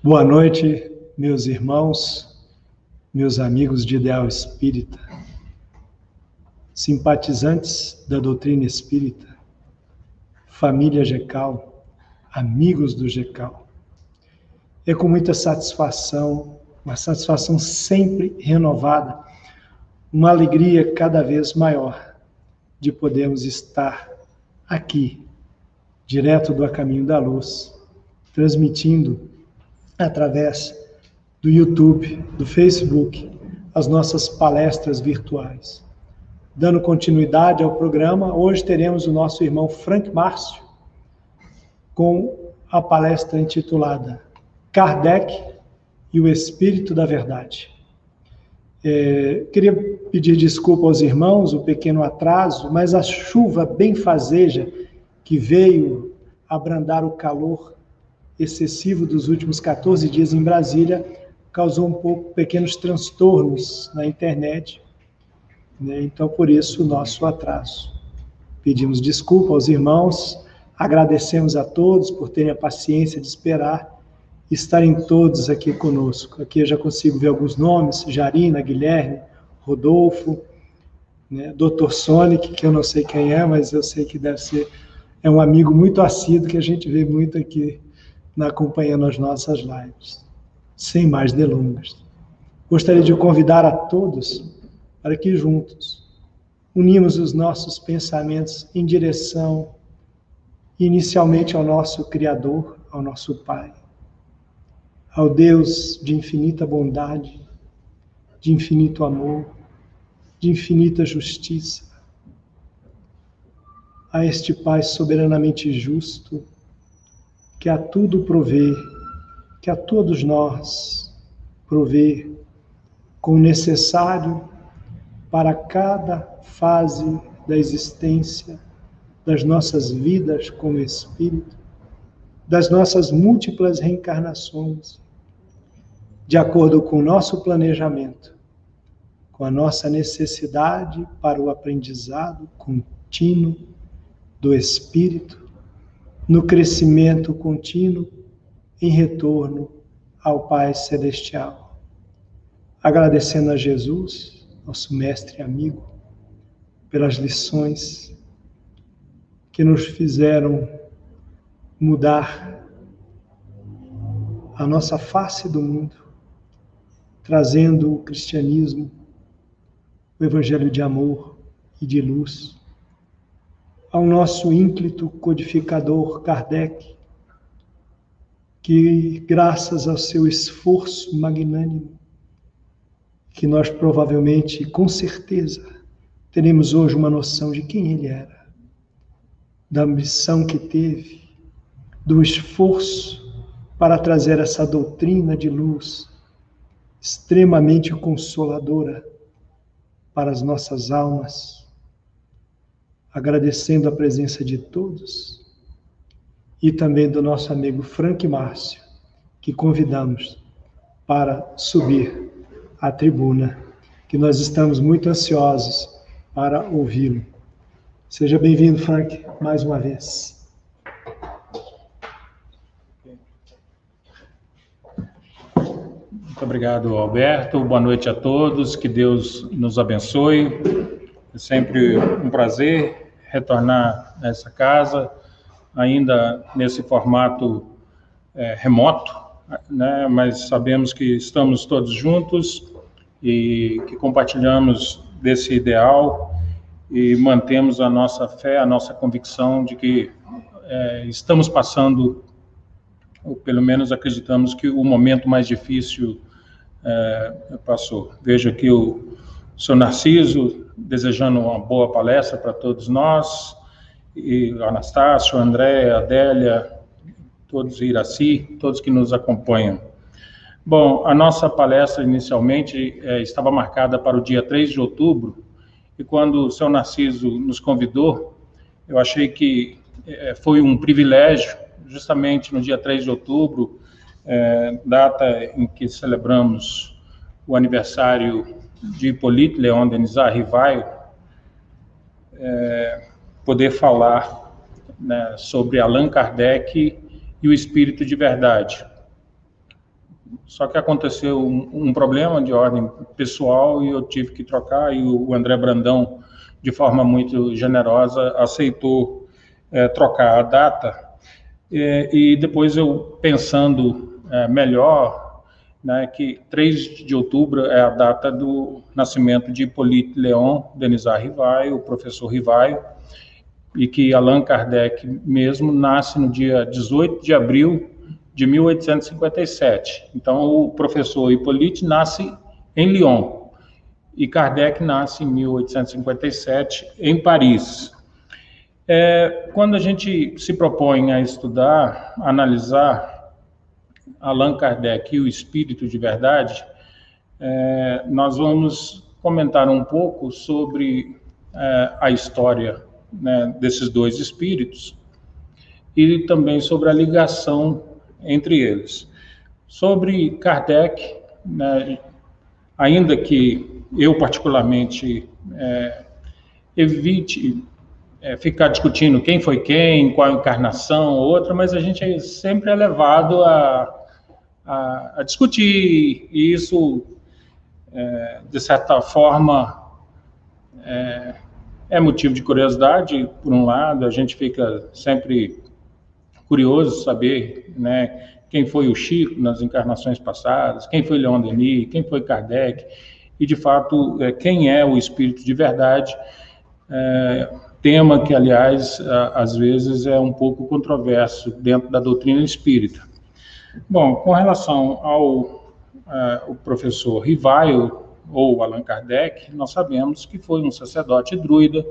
Boa noite, meus irmãos, meus amigos de Ideal Espírita, simpatizantes da doutrina espírita, família GECAL, amigos do GECAL. É com muita satisfação, uma satisfação sempre renovada, uma alegria cada vez maior de podermos estar aqui, direto do A Caminho da Luz, transmitindo através do YouTube, do Facebook, as nossas palestras virtuais. Dando continuidade ao programa, hoje teremos o nosso irmão Frank Márcio com a palestra intitulada Kardec e o Espírito da Verdade. É, queria pedir desculpa aos irmãos, o pequeno atraso, mas a chuva benfazeja que veio abrandar o calor excessivo dos últimos 14 dias em Brasília causou um pouco pequenos transtornos na internet. Né? Então, por isso, o nosso atraso. Pedimos desculpa aos irmãos, agradecemos a todos por terem a paciência de esperar e estarem todos aqui conosco. Aqui eu já consigo ver alguns nomes: Jarina, Guilherme, Rodolfo, né? Dr. Sonic, que eu não sei quem é, mas eu sei que deve ser é um amigo muito assíduo que a gente vê muito aqui acompanhando as nossas lives. Sem mais delongas, gostaria de convidar a todos para que juntos unimos os nossos pensamentos em direção inicialmente ao nosso Criador, ao nosso Pai, ao Deus de infinita bondade, de infinito amor, de infinita justiça, a este Pai soberanamente justo que a tudo provê, que a todos nós provê com o necessário para cada fase da existência das nossas vidas como espírito, das nossas múltiplas reencarnações, de acordo com o nosso planejamento, com a nossa necessidade para o aprendizado contínuo do espírito no crescimento contínuo em retorno ao Pai Celestial. Agradecendo a Jesus, nosso mestre e amigo, pelas lições que nos fizeram mudar a nossa face do mundo, trazendo o cristianismo, o evangelho de amor e de luz ao nosso ínclito codificador Kardec, que, graças ao seu esforço magnânimo, que nós provavelmente, com certeza, teremos hoje uma noção de quem ele era, da missão que teve, do esforço para trazer essa doutrina de luz extremamente consoladora para as nossas almas agradecendo a presença de todos e também do nosso amigo Frank Márcio, que convidamos para subir à tribuna, que nós estamos muito ansiosos para ouvi-lo. Seja bem-vindo, Frank, mais uma vez. Muito obrigado, Alberto. Boa noite a todos. Que Deus nos abençoe. É sempre um prazer retornar nessa casa, ainda nesse formato é, remoto, né? mas sabemos que estamos todos juntos e que compartilhamos desse ideal e mantemos a nossa fé, a nossa convicção de que é, estamos passando, ou pelo menos acreditamos que o momento mais difícil é, passou. Vejo aqui o senhor Narciso, desejando uma boa palestra para todos nós, e Anastácio, André, Adélia, todos Iraci, todos que nos acompanham. Bom, a nossa palestra inicialmente é, estava marcada para o dia 3 de outubro, e quando o seu Narciso nos convidou, eu achei que é, foi um privilégio, justamente no dia 3 de outubro, é, data em que celebramos o aniversário de Hippolyte Leon Denis Rivaio, é, poder falar né, sobre Allan Kardec e o Espírito de Verdade. só que aconteceu um, um, problema de ordem pessoal e eu tive que trocar, e o, André Brandão, de forma muito generosa, aceitou é, trocar a data. É, e depois eu, pensando é, melhor, né, que 3 de outubro é a data do nascimento de Hippolyte Leon Denisard Rivaio, o professor Rivaio, e que Allan Kardec mesmo nasce no dia 18 de abril de 1857. Então, o professor Hippolyte nasce em Lyon e Kardec nasce em 1857 em Paris. É, quando a gente se propõe a estudar, analisar Allan Kardec e o espírito de verdade, é, nós vamos comentar um pouco sobre é, a história né, desses dois espíritos e também sobre a ligação entre eles. Sobre Kardec, né, ainda que eu particularmente é, evite é, ficar discutindo quem foi quem, qual encarnação, outra, mas a gente sempre é levado a, a, a discutir, e isso, é, de certa forma, é, é motivo de curiosidade, por um lado, a gente fica sempre curioso saber, né, quem foi o Chico nas encarnações passadas, quem foi Leon Denis, quem foi Kardec, e de fato, é, quem é o espírito de verdade, é, tema que, aliás, às vezes é um pouco controverso dentro da doutrina espírita. Bom, com relação ao é, o professor Rivaio, ou Allan Kardec, nós sabemos que foi um sacerdote druida,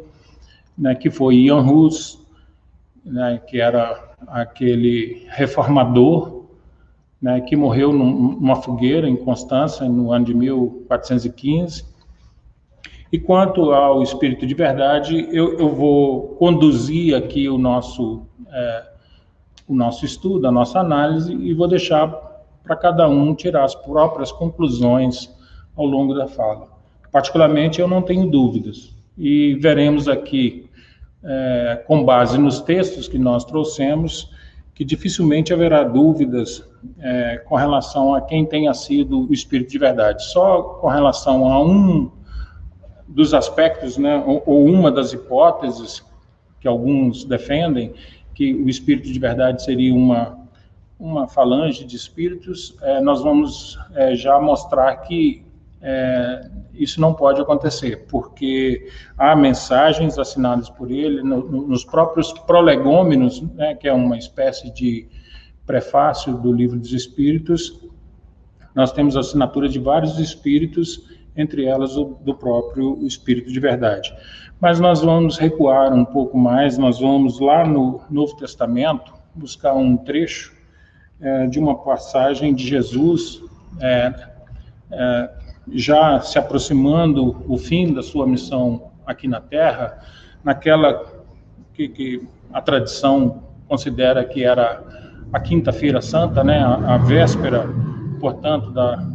né, que foi Ian Hus, né, que era aquele reformador, né, que morreu numa fogueira em Constança no ano de 1415. E quanto ao Espírito de Verdade, eu, eu vou conduzir aqui o nosso, é, o nosso estudo, a nossa análise, e vou deixar para cada um tirar as próprias conclusões ao longo da fala. Particularmente, eu não tenho dúvidas. E veremos aqui é, com base nos textos que nós trouxemos, que dificilmente haverá dúvidas é, com relação a quem tenha sido o Espírito de verdade. Só com relação a um dos aspectos, né, ou, ou uma das hipóteses que alguns defendem, que o Espírito de verdade seria uma uma falange de espíritos, é, nós vamos é, já mostrar que é, isso não pode acontecer, porque há mensagens assinadas por ele no, no, nos próprios prolegômenos, né, que é uma espécie de prefácio do livro dos Espíritos. Nós temos assinatura de vários espíritos, entre elas o do próprio Espírito de Verdade. Mas nós vamos recuar um pouco mais, nós vamos lá no Novo Testamento buscar um trecho é, de uma passagem de Jesus. É, é, já se aproximando o fim da sua missão aqui na Terra, naquela que, que a tradição considera que era a Quinta-feira Santa, né, a, a, véspera, portanto, da,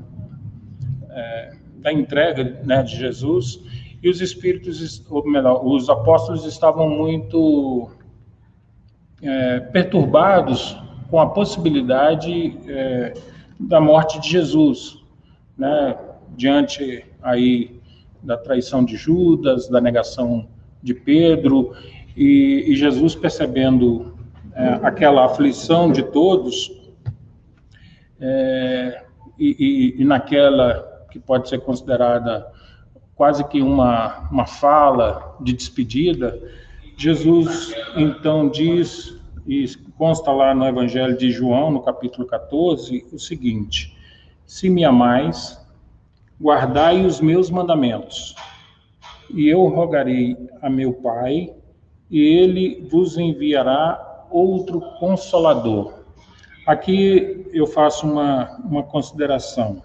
da entrega né, de Jesus, e os espíritos, ou melhor, os apóstolos estavam muito é, perturbados com a possibilidade é, da morte de Jesus, né? diante aí da traição de Judas, da negação de Pedro, e, e Jesus percebendo é, aquela aflição de todos, é, e, e, e, naquela que pode ser considerada quase que uma, uma fala de despedida, Jesus então diz, e consta lá no Evangelho de João, no capítulo 14, o seguinte: Se me amais, guardai os meus mandamentos. E eu rogarei a meu Pai, e ele vos enviará outro consolador. Aqui eu faço uma, uma consideração,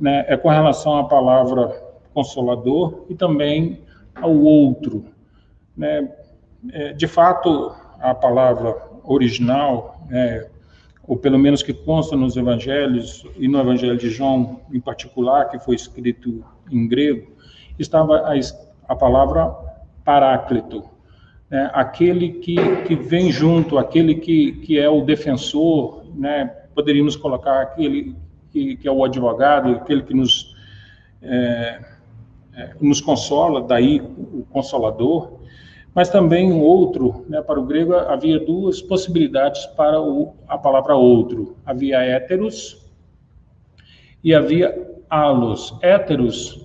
né? é com relação à palavra consolador e também ao outro. Né? É, de fato, a palavra original, é, ou pelo menos que consta nos evangelhos, e no evangelho de João em particular, que foi escrito em grego, estava a, a palavra paráclito, né? aquele que, que vem junto, aquele que, que é o defensor, né? poderíamos colocar aquele que, que é o advogado, aquele que nos, é, é, nos consola, daí o consolador, mas também um outro, né, para o grego havia duas possibilidades para o, a palavra outro. Havia héteros e havia alos. Héteros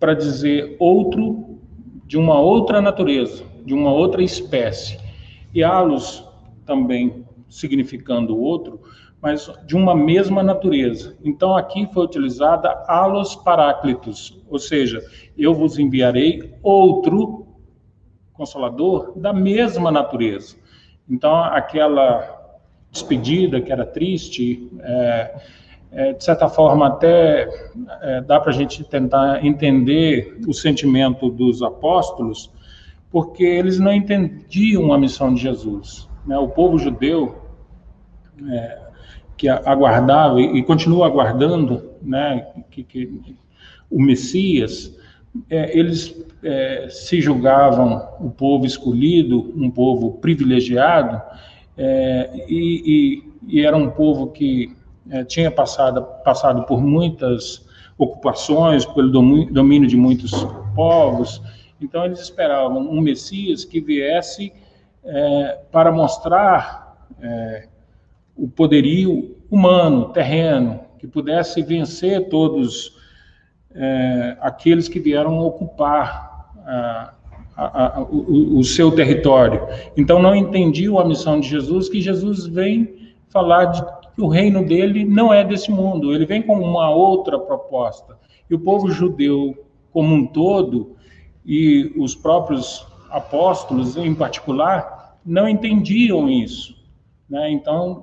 para dizer outro de uma outra natureza, de uma outra espécie. E alos também significando outro, mas de uma mesma natureza. Então aqui foi utilizada alos paráclitos, ou seja, eu vos enviarei outro consolador da mesma natureza. Então aquela despedida que era triste, é, é, de certa forma até é, dá para a gente tentar entender o sentimento dos apóstolos, porque eles não entendiam a missão de Jesus. Né? O povo judeu é, que aguardava e, continua aguardando né, que, que o Messias, é, eles é, se julgavam o povo escolhido, um povo privilegiado, é, e, e, e, era um povo que é, tinha passado, passado por muitas ocupações, pelo domínio de muitos povos, então eles esperavam um Messias que viesse é, para mostrar é, o poderio humano, terreno, que pudesse vencer todos é, aqueles que vieram ocupar a, a, a, o, o, seu território. Então não entendiam a missão de Jesus, que Jesus vem falar de que o reino dele não é desse mundo, ele vem com uma outra proposta. E o povo judeu como um todo, e os próprios apóstolos em particular, não entendiam isso. Né? Então,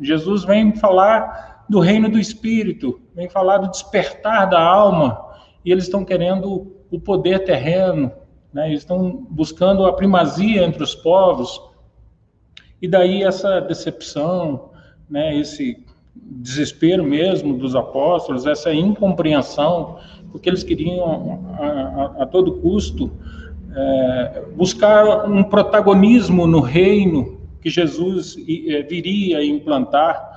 Jesus vem falar do reino do Espírito, vem falar do despertar da alma, e eles estão querendo o poder terreno, né? eles estão buscando a primazia entre os povos, e daí essa decepção, né? esse desespero mesmo dos apóstolos, essa incompreensão, porque eles queriam a, a, a todo custo é, buscar um protagonismo no reino que Jesus é, viria implantar,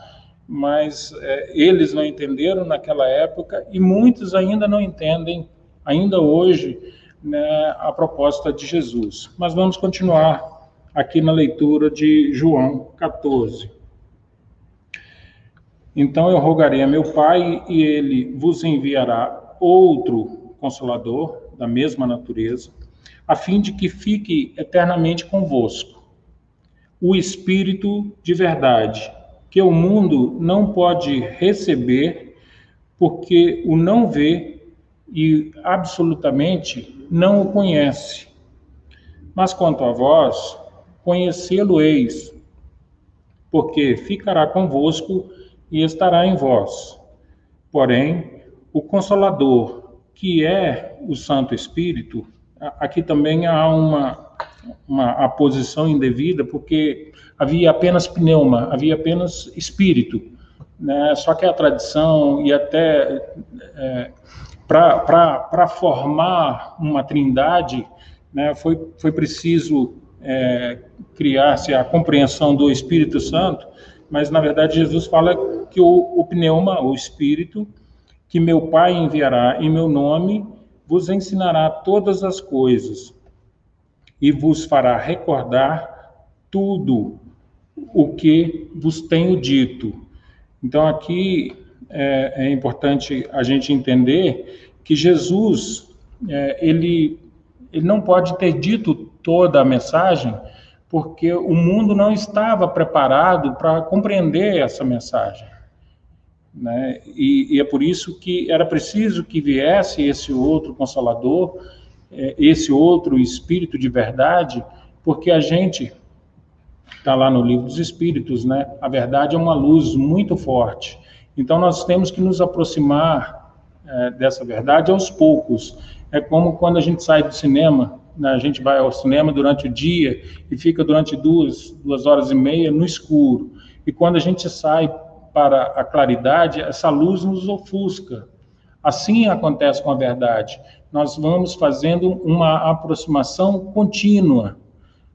mas é, eles não entenderam naquela época e muitos ainda não entendem, ainda hoje, né, a proposta de Jesus. Mas vamos continuar aqui na leitura de João 14. Então eu rogarei a meu Pai e ele vos enviará outro consolador da mesma natureza, a fim de que fique eternamente convosco o Espírito de verdade, que o mundo não pode receber, porque o não vê e absolutamente não o conhece. Mas quanto a vós, conhecê-lo-eis, porque ficará convosco e estará em vós. Porém, o Consolador, que é o Santo Espírito, aqui também há uma uma aposição indevida, porque havia apenas pneuma, havia apenas espírito. Né? Só que a tradição e até é, para formar uma trindade, né, foi, foi preciso é, criar-se a compreensão do Espírito Santo, mas na verdade Jesus fala que o, o pneuma, o Espírito, que meu Pai enviará em meu nome, vos ensinará todas as coisas e vos fará recordar tudo o que vos tenho dito. Então, aqui é, é importante a gente entender que Jesus, é, ele, ele não pode ter dito toda a mensagem, porque o mundo não estava preparado para compreender essa mensagem. Né? E, e, é por isso que era preciso que viesse esse outro consolador esse outro espírito de verdade, porque a gente está lá no livro dos Espíritos, né? A verdade é uma luz muito forte. Então nós temos que nos aproximar é, dessa verdade aos poucos. É como quando a gente sai do cinema, né? a gente vai ao cinema durante o dia e fica durante duas, duas horas e meia no escuro. E quando a gente sai para a claridade, essa luz nos ofusca. Assim acontece com a verdade nós vamos fazendo uma aproximação contínua.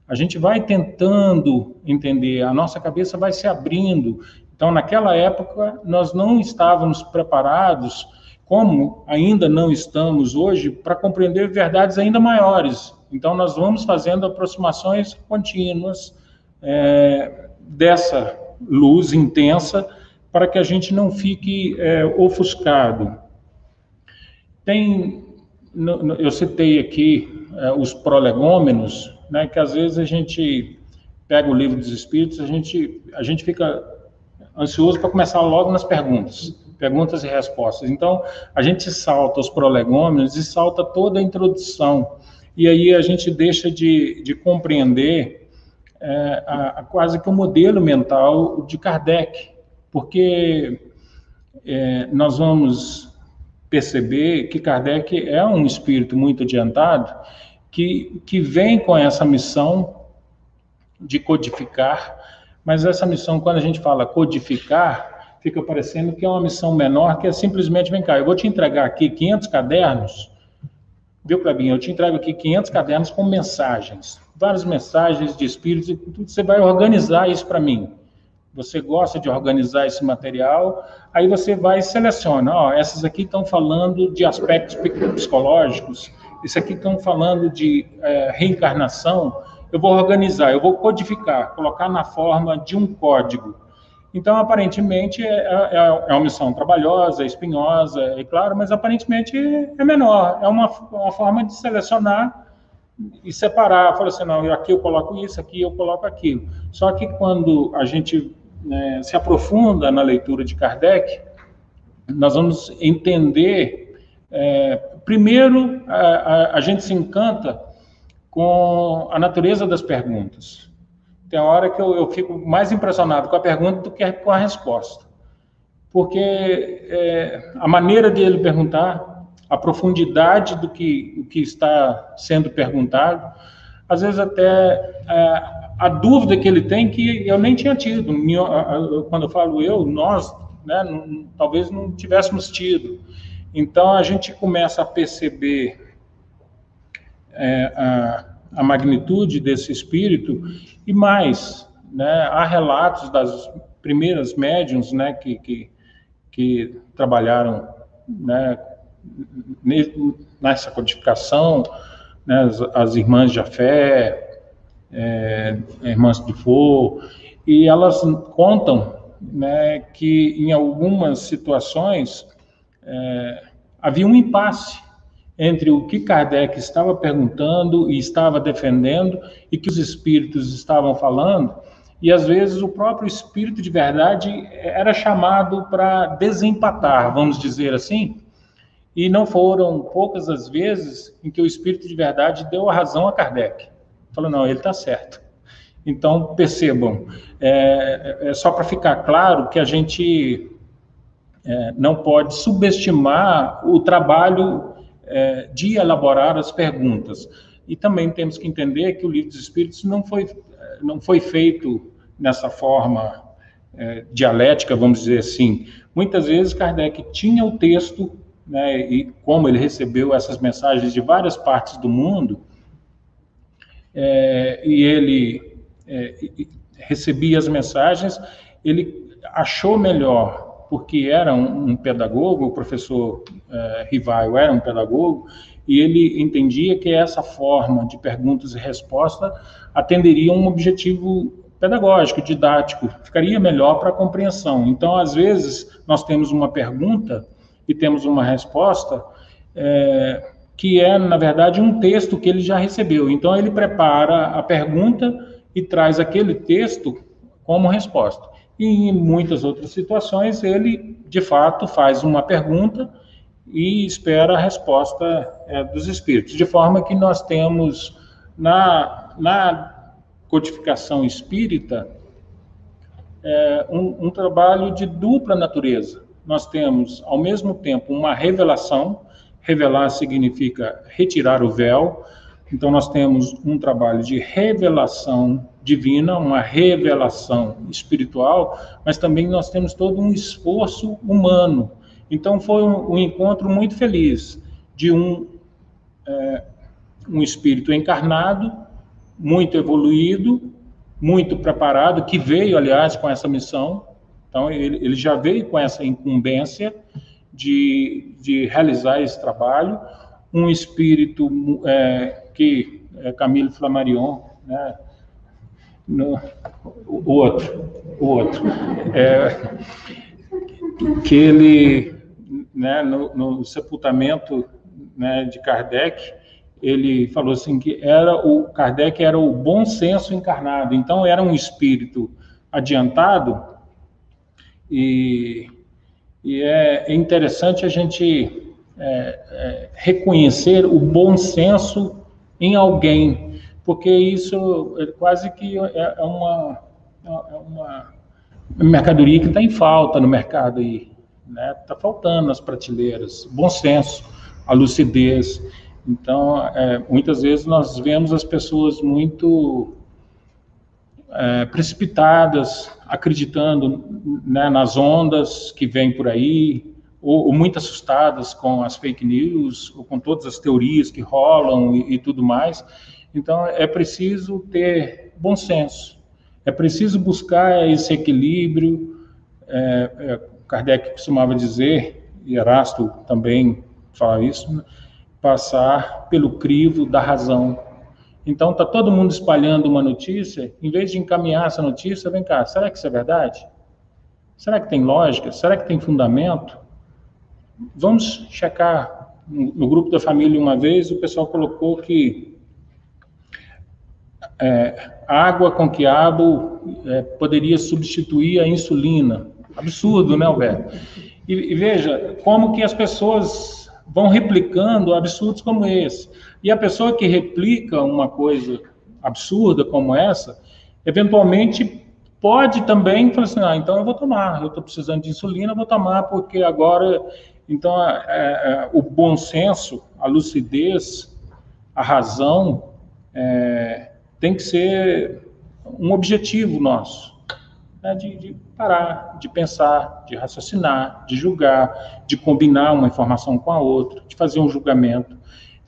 A gente vai tentando entender, a nossa cabeça vai se abrindo. Então, naquela época, nós não estávamos preparados, como ainda não estamos hoje, para compreender verdades ainda maiores. Então, nós vamos fazendo aproximações contínuas é, dessa luz intensa para que a gente não fique é, ofuscado. Tem, eu citei aqui é, os prolegômenos, né, que às vezes a gente pega o livro dos Espíritos, a gente, a gente fica ansioso para começar logo nas perguntas, perguntas e respostas. Então, a gente salta os prolegômenos e salta toda a introdução, e aí a gente deixa de, de compreender é, a, a, quase que o modelo mental de Kardec, porque é, nós vamos perceber que Kardec é um espírito muito adiantado, que, que vem com essa missão de codificar, mas essa missão, quando a gente fala codificar, fica parecendo que é uma missão menor, que é simplesmente, vem cá, eu vou te entregar aqui 500 cadernos, viu, Clebinho? Eu te entrego aqui 500 cadernos com mensagens, várias mensagens de espíritos, e você vai organizar isso para mim você gosta de organizar esse material, aí você vai e seleciona, ó, essas aqui estão falando de aspectos psicológicos, isso aqui estão falando de é, reencarnação, eu vou organizar, eu vou codificar, colocar na forma de um código. Então, aparentemente, é, é, é uma missão trabalhosa, espinhosa, é claro, mas aparentemente é menor, é uma, uma forma de selecionar e separar, falar assim, não, aqui eu coloco isso, aqui eu coloco aquilo. Só que quando a gente né, se aprofunda na leitura de Kardec, nós vamos entender, é, primeiro, a, a, a, gente se encanta com a natureza das perguntas. Tem hora que eu, eu, fico mais impressionado com a pergunta do que com a resposta. Porque é, a maneira de ele perguntar, a profundidade do que, que está sendo perguntado, às vezes até é, a dúvida que ele tem que eu nem tinha tido. Quando eu falo eu, nós, né, talvez não tivéssemos tido. Então a gente começa a perceber é, a, a, magnitude desse espírito e mais, né, há relatos das primeiras médiums, né, que, que, que trabalharam, né, nessa codificação, né, as, as irmãs de fé, é, Irmãs de For, e elas contam né, que em algumas situações é, havia um impasse entre o que Kardec estava perguntando e estava defendendo e que os espíritos estavam falando, e às vezes o próprio espírito de verdade era chamado para desempatar, vamos dizer assim, e não foram poucas as vezes em que o espírito de verdade deu a razão a Kardec. Falou, não, ele está certo. Então, percebam, é, é só para ficar claro que a gente é, não pode subestimar o trabalho é, de elaborar as perguntas. E também temos que entender que o Livro dos Espíritos não foi, não foi feito nessa forma é, dialética, vamos dizer assim. Muitas vezes Kardec tinha o texto, né, e como ele recebeu essas mensagens de várias partes do mundo, é, e ele é, recebia as mensagens, ele achou melhor, porque era um, um pedagogo, o professor é, Rivaio era um pedagogo, e ele entendia que essa forma de perguntas e respostas atenderia um objetivo pedagógico, didático, ficaria melhor para a compreensão. Então, às vezes, nós temos uma pergunta e temos uma resposta, é, que é, na verdade, um texto que ele já recebeu. Então, ele prepara a pergunta e traz aquele texto como resposta. E em muitas outras situações, ele, de fato, faz uma pergunta e espera a resposta é, dos espíritos. De forma que nós temos, na, na codificação espírita, é, um, um trabalho de dupla natureza. Nós temos, ao mesmo tempo, uma revelação Revelar significa retirar o véu. Então, nós temos um trabalho de revelação divina, uma revelação espiritual, mas também nós temos todo um esforço humano. Então, foi um, um encontro muito feliz de um, é, um espírito encarnado, muito evoluído, muito preparado, que veio, aliás, com essa missão, Então, ele, ele já veio com essa incumbência de, de realizar esse trabalho, um espírito é, que é Camille Flammarion, né, no, o outro, o outro, é, que ele, né, no, no sepultamento né, de Kardec, ele falou assim que era o Kardec era o bom senso encarnado. Então era um espírito adiantado e, e é interessante a gente é, é, reconhecer o bom senso em alguém, porque isso é quase que é, é uma, é uma mercadoria que está em falta no mercado aí, né? Está faltando nas prateleiras, bom senso, a lucidez. Então, é, muitas vezes nós vemos as pessoas muito é, precipitadas, acreditando né, nas ondas que vêm por aí, ou, ou, muito assustadas com as fake news, ou com todas as teorias que rolam e, e tudo mais. Então, é preciso ter bom senso, é preciso buscar esse equilíbrio. É, é, Kardec costumava dizer, e Erasto também fala isso, né? passar pelo crivo da razão. Então, está todo mundo espalhando uma notícia, em vez de encaminhar essa notícia, vem cá, será que isso é verdade? Será que tem lógica? Será que tem fundamento? Vamos checar. No grupo da família, uma vez, o pessoal colocou que é, água com quiabo é, poderia substituir a insulina. Absurdo, né, Alberto? E, e veja como que as pessoas vão replicando absurdos como esse. E a pessoa que replica uma coisa absurda como essa, eventualmente pode também falar assim, ah, então eu vou tomar, eu estou precisando de insulina, eu vou tomar porque agora, então é, é, o bom senso, a lucidez, a razão é, tem que ser um objetivo nosso né, de, de, parar, de pensar, de raciocinar, de julgar, de combinar uma informação com a outra, de fazer um julgamento,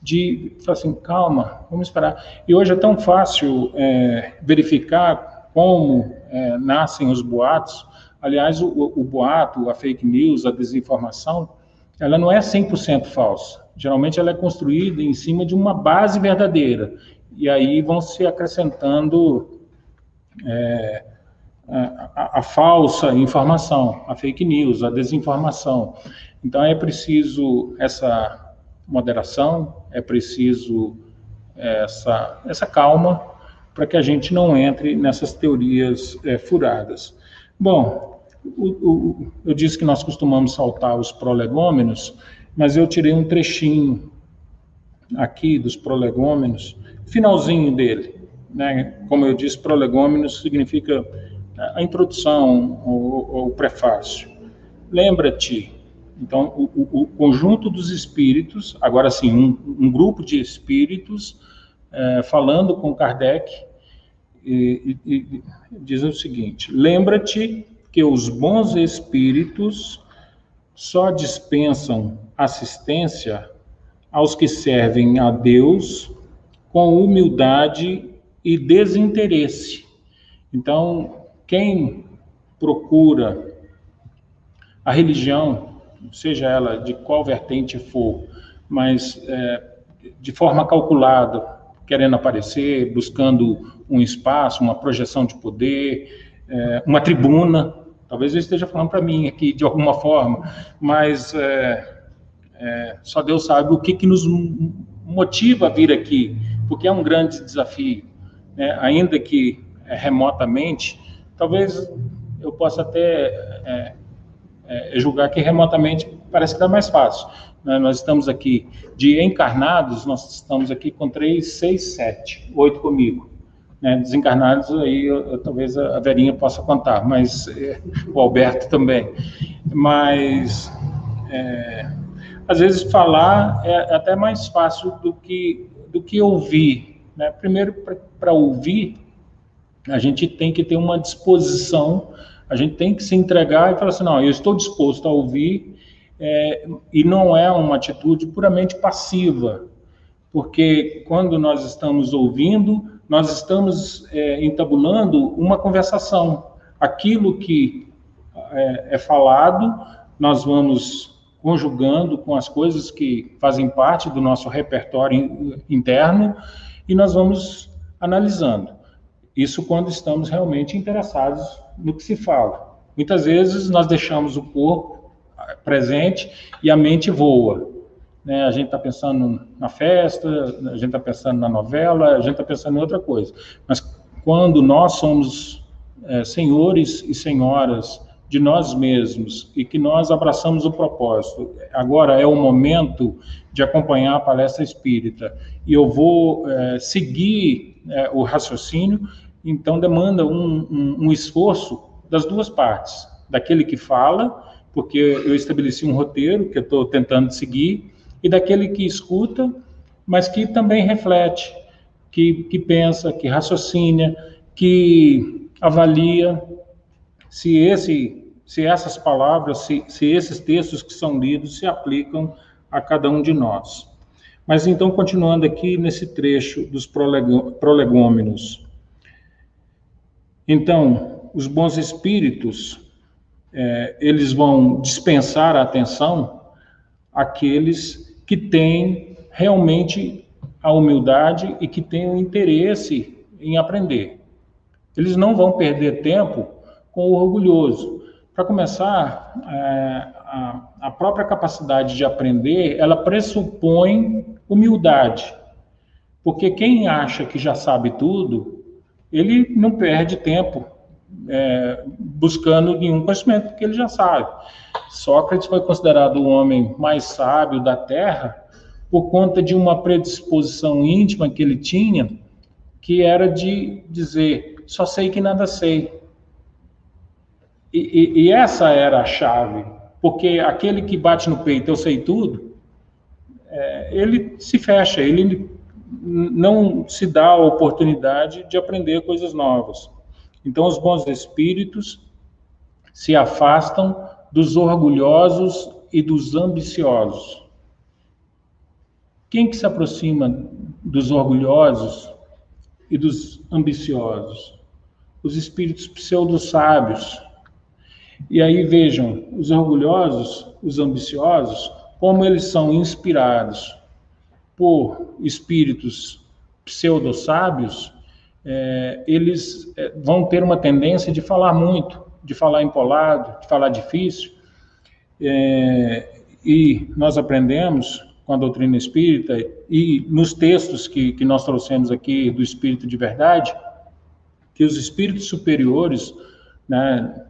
de falar assim, calma, vamos esperar. E hoje é tão fácil é, verificar como é, nascem os boatos. Aliás, o, o, boato, a fake news, a desinformação, ela não é 100% falsa. Geralmente ela é construída em cima de uma base verdadeira. E aí vão se acrescentando é, a, a, falsa informação, a fake news, a desinformação. Então é preciso essa moderação, é preciso essa, essa calma para que a gente não entre nessas teorias é, furadas. Bom, o, o, eu disse que nós costumamos saltar os prolegômenos, mas eu tirei um trechinho aqui dos prolegômenos, finalzinho dele. Né? Como eu disse, prolegômenos significa a introdução, o, o prefácio. Lembra-te, então, o, o, o, conjunto dos espíritos, agora sim, um, um grupo de espíritos é, falando com Kardec, e, e, e diz o seguinte: lembra-te que os bons espíritos só dispensam assistência aos que servem a Deus com humildade e desinteresse. Então, quem procura a religião, seja ela de qual vertente for, mas é, de forma calculada, querendo aparecer, buscando um espaço, uma projeção de poder, é, uma tribuna, talvez eu esteja falando para mim aqui de alguma forma, mas é, é, só Deus sabe o que, que nos motiva a vir aqui, porque é um grande desafio, né? ainda que é, remotamente, Talvez eu possa até é, é, julgar que remotamente parece que está mais fácil. Né? Nós estamos aqui de encarnados, nós estamos aqui com três, seis, sete, oito comigo. Né? Desencarnados, aí eu, eu, talvez a Verinha possa contar, mas é, o Alberto também. Mas é, às vezes falar é até mais fácil do que, do que ouvir. Né? Primeiro, para ouvir, a gente tem que ter uma disposição, a gente tem que se entregar e falar assim, não, eu estou disposto a ouvir, é, e não é uma atitude puramente passiva, porque quando nós estamos ouvindo, nós estamos é, entabulando uma conversação. Aquilo que é, é falado, nós vamos conjugando com as coisas que fazem parte do nosso repertório interno e nós vamos analisando. Isso quando estamos realmente interessados no que se fala. Muitas vezes nós deixamos o corpo presente e a mente voa. Né? A gente está pensando na festa, a gente está pensando na novela, a gente está pensando em outra coisa. Mas quando nós somos é, senhores e senhoras de nós mesmos e que nós abraçamos o propósito. Agora é o momento de acompanhar a palestra espírita e eu vou é, seguir é, o raciocínio, então demanda um, um, um esforço das duas partes, daquele que fala, porque eu estabeleci um roteiro que eu estou tentando seguir, e daquele que escuta, mas que também reflete, que, que pensa, que raciocina, que avalia se esse se essas palavras, se, se esses textos que são lidos se aplicam a cada um de nós. Mas então, continuando aqui nesse trecho dos prolegômenos. Então, os bons espíritos, é, eles vão dispensar a atenção àqueles que têm realmente a humildade e que têm o interesse em aprender. Eles não vão perder tempo com o orgulhoso, para começar, é, a, a própria capacidade de aprender, ela pressupõe humildade. Porque quem acha que já sabe tudo, ele não perde tempo é, buscando nenhum conhecimento que ele já sabe. Sócrates foi considerado o homem mais sábio da Terra por conta de uma predisposição íntima que ele tinha, que era de dizer: só sei que nada sei. E, e, e, essa era a chave, porque aquele que bate no peito, eu sei tudo, é, ele se fecha, ele não se dá a oportunidade de aprender coisas novas. Então, os bons espíritos se afastam dos orgulhosos e dos ambiciosos. Quem que se aproxima dos orgulhosos e dos ambiciosos? Os espíritos pseudo-sábios, e aí vejam, os orgulhosos, os ambiciosos, como eles são inspirados por espíritos pseudo-sábios, é, eles é, vão ter uma tendência de falar muito, de falar empolado, de falar difícil. É, e nós aprendemos com a doutrina espírita e nos textos que, que nós trouxemos aqui do Espírito de Verdade, que os espíritos superiores, né,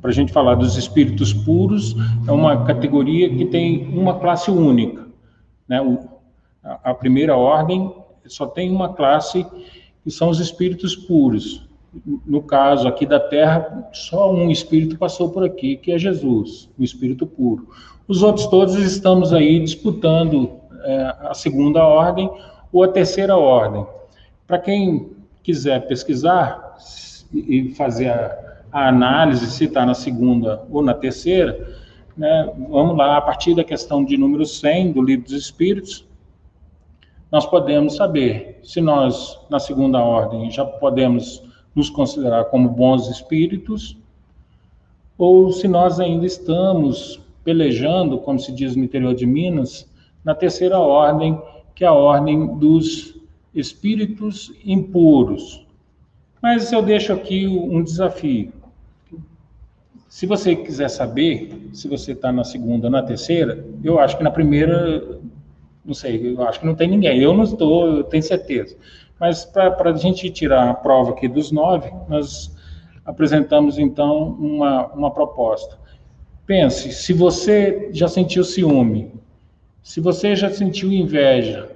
para a gente falar dos espíritos puros, é uma categoria que tem uma classe única. Né? a primeira ordem só tem uma classe, que são os espíritos puros. No caso aqui da Terra, só um espírito passou por aqui, que é Jesus, o espírito puro. Os outros todos estamos aí disputando é, a segunda ordem ou a terceira ordem. Para quem quiser pesquisar e fazer a a análise, se está na segunda ou na terceira, né, vamos lá, a partir da questão de número 100 do Livro dos Espíritos, nós podemos saber se nós, na segunda ordem, já podemos nos considerar como bons espíritos, ou se nós ainda estamos pelejando, como se diz no interior de Minas, na terceira ordem, que é a ordem dos espíritos impuros. Mas eu deixo aqui um desafio. Se você quiser saber se você está na segunda ou na terceira, eu acho que na primeira, não sei, eu acho que não tem ninguém. Eu não estou, eu tenho certeza. Mas para a gente tirar a prova aqui dos nove, nós apresentamos então uma, uma proposta. Pense, se você já sentiu ciúme, se você já sentiu inveja,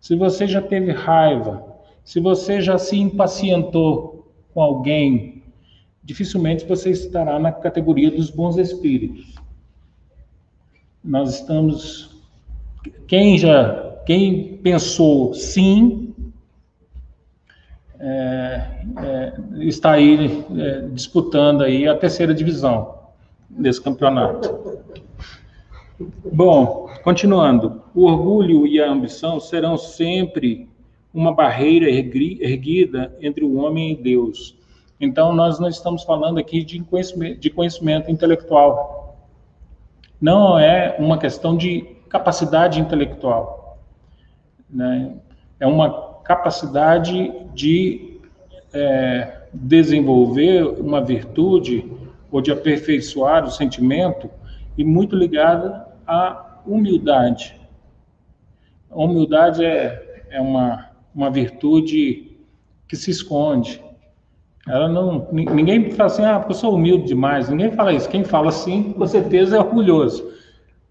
se você já teve raiva, se você já se impacientou com alguém, dificilmente você estará na categoria dos bons espíritos. Nós estamos quem já quem pensou sim é, é, está aí é, disputando aí a terceira divisão desse campeonato. Bom, continuando, o orgulho e a ambição serão sempre uma barreira erguida entre o homem e Deus Então, nós não estamos falando aqui de conhecimento, de conhecimento intelectual. Não é uma questão de capacidade intelectual. Né? É uma capacidade de é, desenvolver uma virtude ou de aperfeiçoar o sentimento e muito ligada à humildade. A humildade é, é uma, uma virtude que se esconde. Ela não, ninguém fala assim, ah, porque eu sou humilde demais. Ninguém fala isso. Quem fala assim, com certeza é orgulhoso.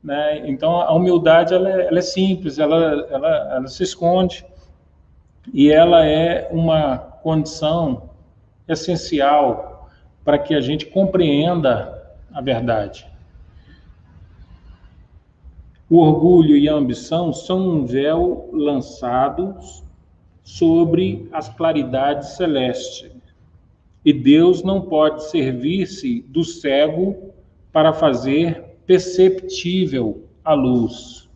Né? Então, a humildade ela é, ela é simples, ela, ela, ela se esconde e ela é uma condição essencial para que a gente compreenda a verdade. O orgulho e a ambição são um véu lançado sobre as claridades celestes. E Deus não pode servir-se do cego para fazer perceptível a luz.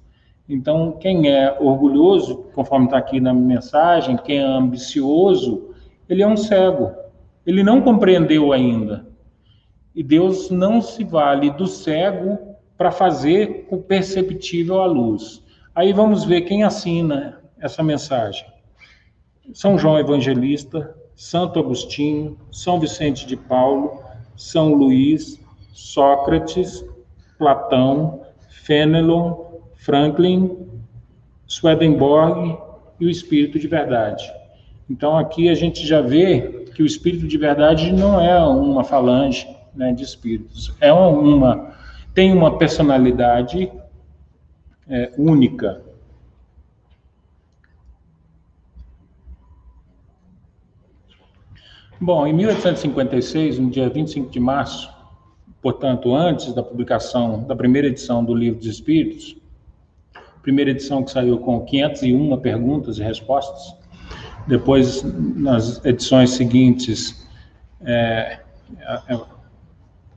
Então, quem é orgulhoso, conforme está aqui na mensagem, quem é ambicioso, ele é um cego. Ele não compreendeu ainda. E Deus não se vale do cego para fazer o perceptível a luz. Aí vamos ver quem assina essa mensagem. São João Evangelista, Santo Agostinho, São Vicente de Paulo, São Luís, Sócrates, Platão, Fenelon, Franklin, Swedenborg e o Espírito de Verdade. Então aqui a gente já vê que o Espírito de Verdade não é uma falange né, de espíritos, é uma tem uma personalidade é, única, Bom, em 1856, no dia 25 de março, portanto, antes da publicação da primeira edição do Livro dos Espíritos, primeira edição que saiu com 501 perguntas e respostas, depois, nas edições seguintes, é,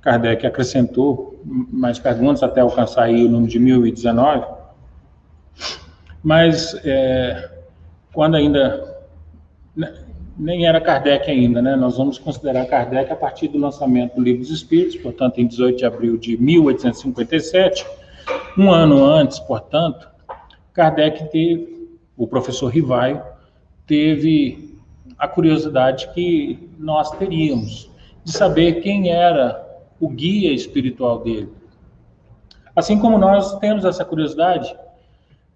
Kardec acrescentou mais perguntas até alcançar aí o número de 1019, mas é, quando ainda né, nem era Kardec ainda, né? Nós vamos considerar Kardec a partir do lançamento do Livro dos Espíritos, portanto, em 18 de abril de 1857, um ano antes, portanto, Kardec teve, o professor Rivaio, teve a curiosidade que nós teríamos de saber quem era o guia espiritual dele. Assim como nós temos essa curiosidade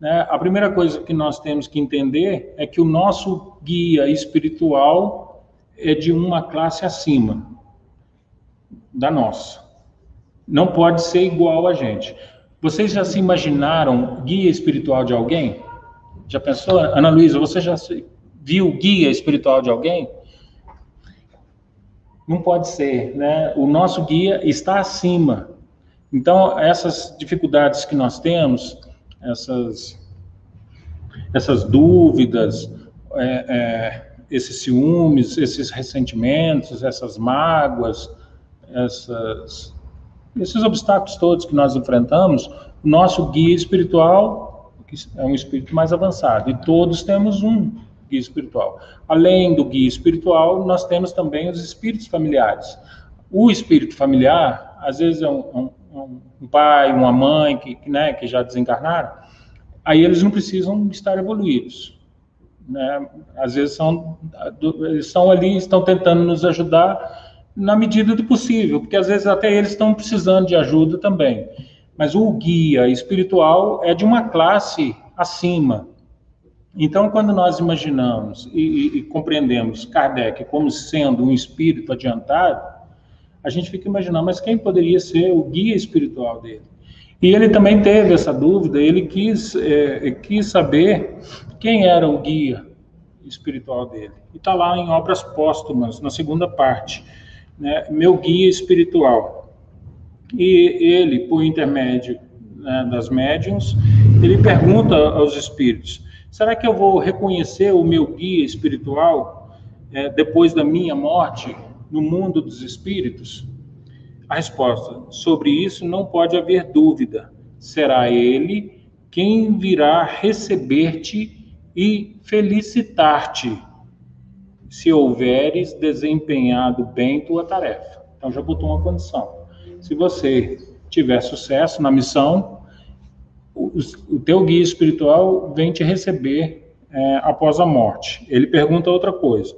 né? A primeira coisa que nós temos que entender é que o nosso guia espiritual é de uma classe acima da nossa. Não pode ser igual a gente. Vocês já se imaginaram guia espiritual de alguém? Já pensou? Ana Luísa, você já viu guia espiritual de alguém? Não pode ser, né? O nosso guia está acima. Então, essas dificuldades que nós temos, essas, essas dúvidas, é, esses ciúmes, esses ressentimentos, essas mágoas, essas, esses obstáculos todos que nós enfrentamos, o nosso guia espiritual é um espírito mais avançado, e todos temos um guia espiritual. Além do guia espiritual, nós temos também os espíritos familiares. O espírito familiar, às vezes é um, um, um pai, uma mãe que, né, que já desencarnaram, aí eles não precisam estar evoluídos. Né? Às vezes são, eles estão ali, estão tentando nos ajudar na medida do possível, porque às vezes até eles estão precisando de ajuda também. Mas o guia espiritual é de uma classe acima. Então, quando nós imaginamos e, e, e compreendemos Kardec como sendo um espírito adiantado, a gente fica imaginando, mas quem poderia ser o guia espiritual dele? E ele também teve essa dúvida, ele quis, é, quis saber quem era o guia espiritual dele. E está lá em Obras Póstumas, na segunda parte, né, Meu Guia Espiritual. E ele, por intermédio né, das médiums, ele pergunta aos espíritos, será que eu vou reconhecer o meu guia espiritual é, depois da minha morte? no mundo dos espíritos? A resposta: sobre isso não pode haver dúvida. Será ele quem virá receber-te e felicitar-te. se houveres desempenhado bem tua tarefa. Então já botou uma condição. Se você tiver sucesso na missão, o, o teu guia espiritual vem te receber é, após a morte. Ele pergunta outra coisa.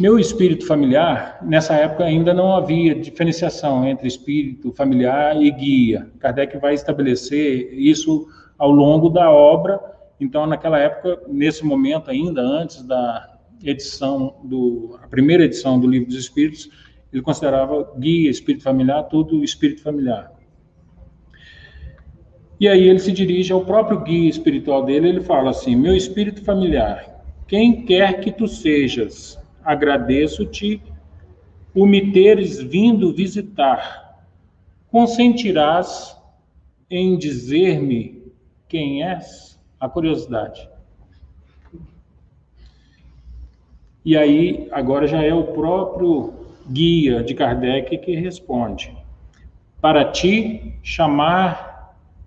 Meu espírito familiar, nessa época ainda não havia diferenciação entre espírito familiar e guia. Kardec vai estabelecer isso ao longo da obra. Então, naquela época, nesse momento ainda, antes da edição do a primeira edição do Livro dos Espíritos, ele considerava guia, espírito familiar, tudo espírito familiar. E aí ele se dirige ao próprio guia espiritual dele, ele fala assim: "Meu espírito familiar, quem quer que tu sejas, agradeço-te por me teres vindo visitar. Consentirás em dizer-me quem és? A curiosidade. E aí, agora já é o próprio guia de Kardec que responde: Para ti chamar-me-ei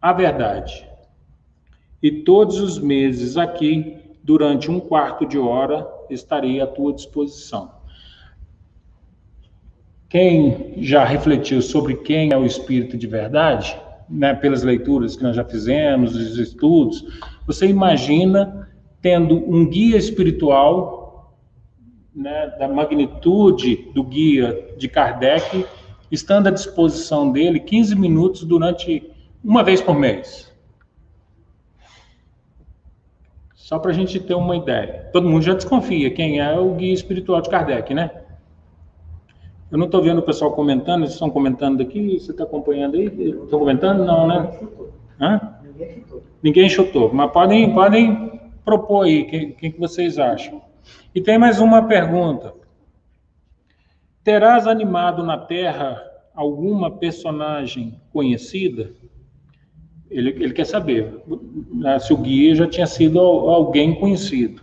a verdade. E todos os meses aqui durante um quarto de hora estarei à tua disposição. Quem já refletiu sobre quem é o Espírito de verdade, né, pelas leituras que nós já fizemos, os estudos, você imagina tendo um guia espiritual né, da magnitude do guia de Kardec, estando à disposição dele 15 minutos durante uma vez por mês. Só para a gente ter uma ideia. Todo mundo já desconfia quem é o guia espiritual de Kardec, né? Eu não estou vendo o pessoal comentando, eles estão comentando aqui, você está acompanhando aí? Estão comentando? Não, né? Hã? Ninguém chutou. Mas podem, podem propor aí, quem, quem que vocês acham? E tem mais uma pergunta. Terás animado na Terra alguma personagem conhecida? Ele, ele quer saber né, se o guia já tinha sido alguém conhecido.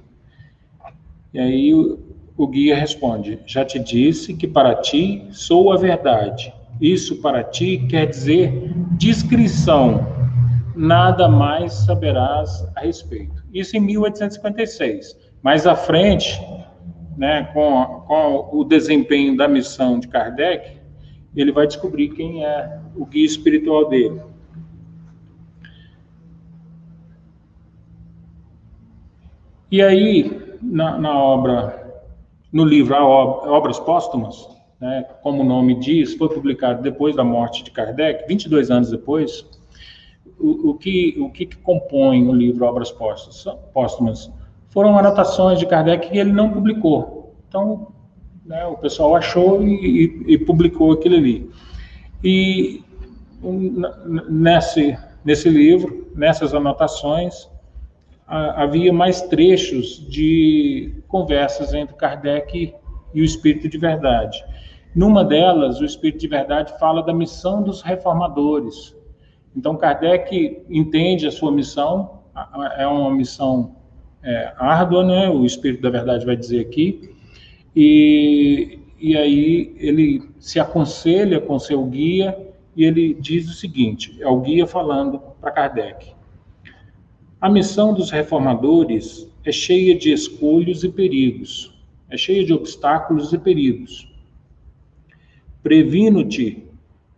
E aí o, o guia responde: Já te disse que para ti sou a verdade. Isso para ti quer dizer discrição. Nada mais saberás a respeito. Isso em 1856. Mais à frente, né, com, com o desempenho da missão de Kardec, ele vai descobrir quem é o guia espiritual dele. E aí, na, na obra, no livro Obras Póstumas, né, como o nome diz, foi publicado depois da morte de Kardec, 22 anos depois, o, o, que, o que compõe o livro Obras Póstumas foram anotações de Kardec que ele não publicou. Então, né, o pessoal achou e, e, e, publicou aquilo ali. E nesse, nesse livro, nessas anotações, havia mais trechos de conversas entre Kardec e o Espírito de Verdade. Numa delas, o Espírito de Verdade fala da missão dos reformadores. Então, Kardec entende a sua missão, é uma missão é, árdua, né? O Espírito da Verdade vai dizer aqui. E, e aí ele se aconselha com seu guia e ele diz o seguinte: é o guia falando para Kardec. A missão dos reformadores é cheia de escolhos e perigos, é cheia de obstáculos e perigos. Previno-te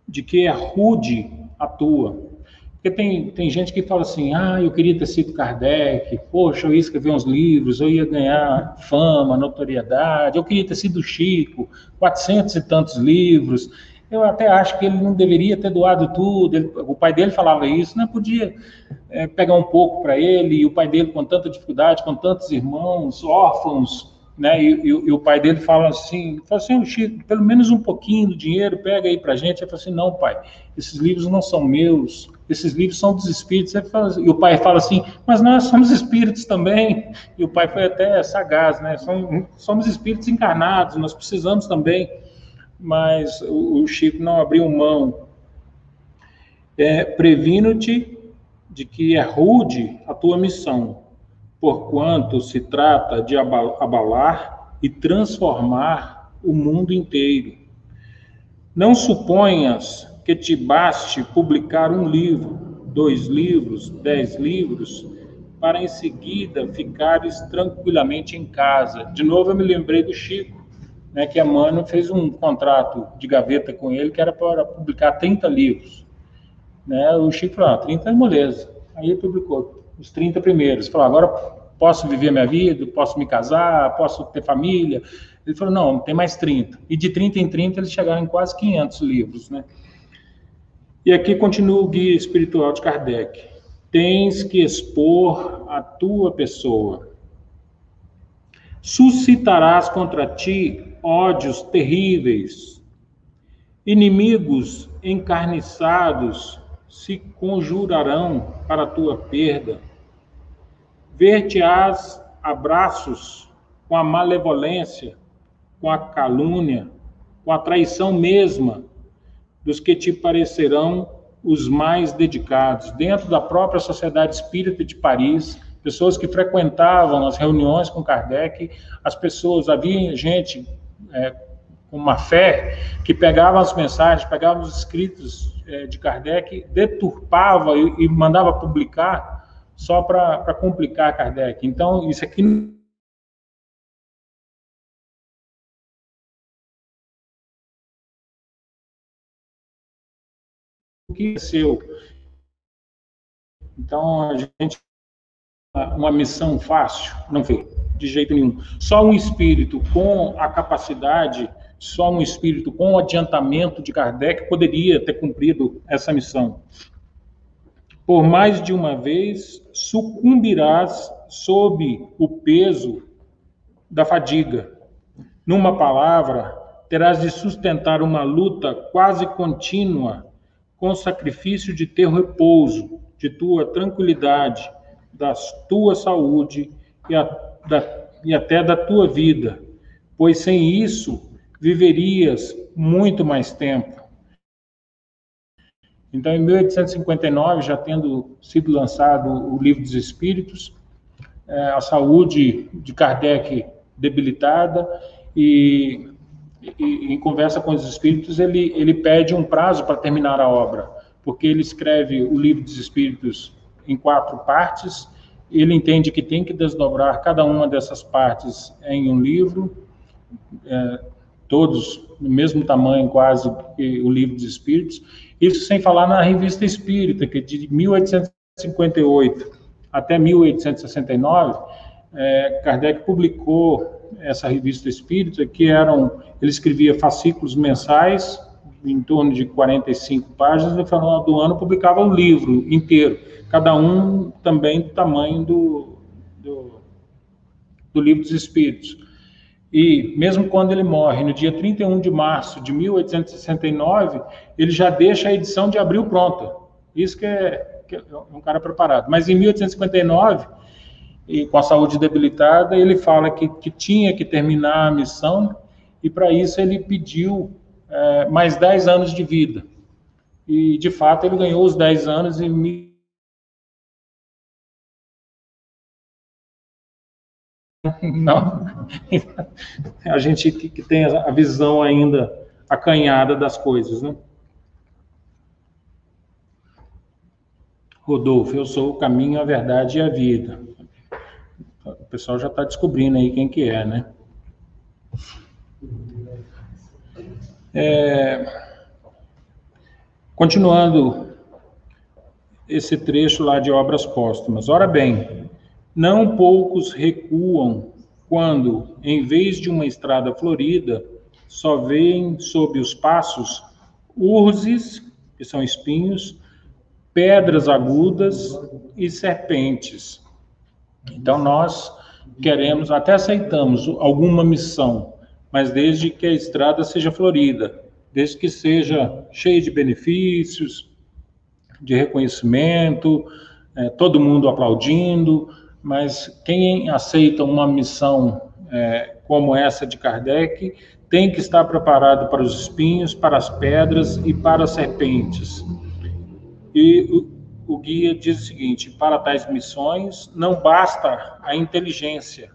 de que é rude a tua. Porque tem, tem gente que fala assim: ah, eu queria ter sido Kardec, poxa, eu ia escrever uns livros, eu ia ganhar fama, notoriedade, eu queria ter sido Chico, quatrocentos e tantos livros. Eu até acho que ele não deveria ter doado tudo. Ele, o pai dele falava isso, né? podia é, pegar um pouco para ele. E o pai dele, com tanta dificuldade, com tantos irmãos, órfãos, né? E, e, e o pai dele fala assim, fala assim, Chico, pelo menos um pouquinho do dinheiro, pega aí para gente. Ele fala assim, não, pai, esses livros não são meus. Esses livros são dos espíritos. E o pai fala assim, mas nós somos espíritos também. E o pai foi até sagaz, né? Somos, somos espíritos encarnados, nós precisamos também mas o, Chico não abriu mão. É, Previno-te de que é rude a tua missão, porquanto se trata de abalar e transformar o mundo inteiro. Não suponhas que te baste publicar um livro, dois livros, dez livros, para em seguida ficares tranquilamente em casa. De novo, eu me lembrei do Chico, né, que a Mano fez um contrato de gaveta com ele que era para publicar 30 livros. Né? O Chico falou: ah, 30 é moleza. Aí ele publicou os 30 primeiros. Falou: agora posso viver minha vida, posso me casar, posso ter família. Ele falou: não, tem mais 30. E de 30 em 30 eles chegaram em quase 500 livros. Né? E aqui continua o guia espiritual de Kardec. Tens que expor a tua pessoa. Suscitarás contra ti ódios terríveis. Inimigos encarniçados se conjurarão para a tua perda. Ver-te-ás abraços com a malevolência, com a calúnia, com a traição mesma dos que te parecerão os mais dedicados. Dentro da própria Sociedade Espírita de Paris, pessoas que frequentavam as reuniões com Kardec, as pessoas, havia gente é, com uma fé que pegava as mensagens, pegava os escritos é, de Kardec, deturpava e, e mandava publicar só para complicar Kardec. Então, isso aqui que é seu. Então, a gente uma missão fácil, não foi de jeito nenhum. Só um espírito com a capacidade, só um espírito com o adiantamento de Kardec poderia ter cumprido essa missão. Por mais de uma vez, sucumbirás sob o peso da fadiga. Numa palavra, terás de sustentar uma luta quase contínua com sacrifício de teu repouso, de tua tranquilidade, da tua saúde e, a, da, e até da tua vida, pois sem isso viverias muito mais tempo. Então, em 1859, já tendo sido lançado o Livro dos Espíritos, é, a saúde de Kardec debilitada e e, em conversa com os espíritos, ele, ele pede um prazo para terminar a obra, porque ele escreve o livro dos espíritos em quatro partes, ele entende que tem que desdobrar cada uma dessas partes em um livro, é, todos do mesmo tamanho quase que o livro dos espíritos, isso sem falar na revista espírita, que de 1858 até 1869, é, Kardec publicou essa revista espírita, que eram, ele escrevia fascículos mensais, em torno de 45 páginas, no final do ano publicava um livro inteiro, cada um também do tamanho do, do, do livro dos espíritos. E mesmo quando ele morre, no dia 31 de março de 1869, ele já deixa a edição de abril pronta. Isso que é, que é um cara preparado. Mas em 1859 e com a saúde debilitada, ele fala que, que tinha que terminar a missão e para isso ele pediu é, mais 10 anos de vida. E de fato ele ganhou os 10 anos e não a gente que tem a visão ainda acanhada das coisas, né? Rodolfo, eu sou o caminho, a verdade e a vida. O pessoal já está descobrindo aí quem que é, né? É, continuando esse trecho lá de obras póstumas. Ora bem, não poucos recuam quando, em vez de uma estrada florida, só veem sob os passos urzes, que são espinhos, pedras agudas e serpentes. Então, nós queremos, até aceitamos alguma missão, mas desde que a estrada seja florida, desde que seja cheia de benefícios, de reconhecimento, é, todo mundo aplaudindo, mas quem aceita uma missão é, como essa de Kardec tem que estar preparado para os espinhos, para as pedras e para as serpentes. E o guia diz o seguinte: para tais missões não basta a inteligência.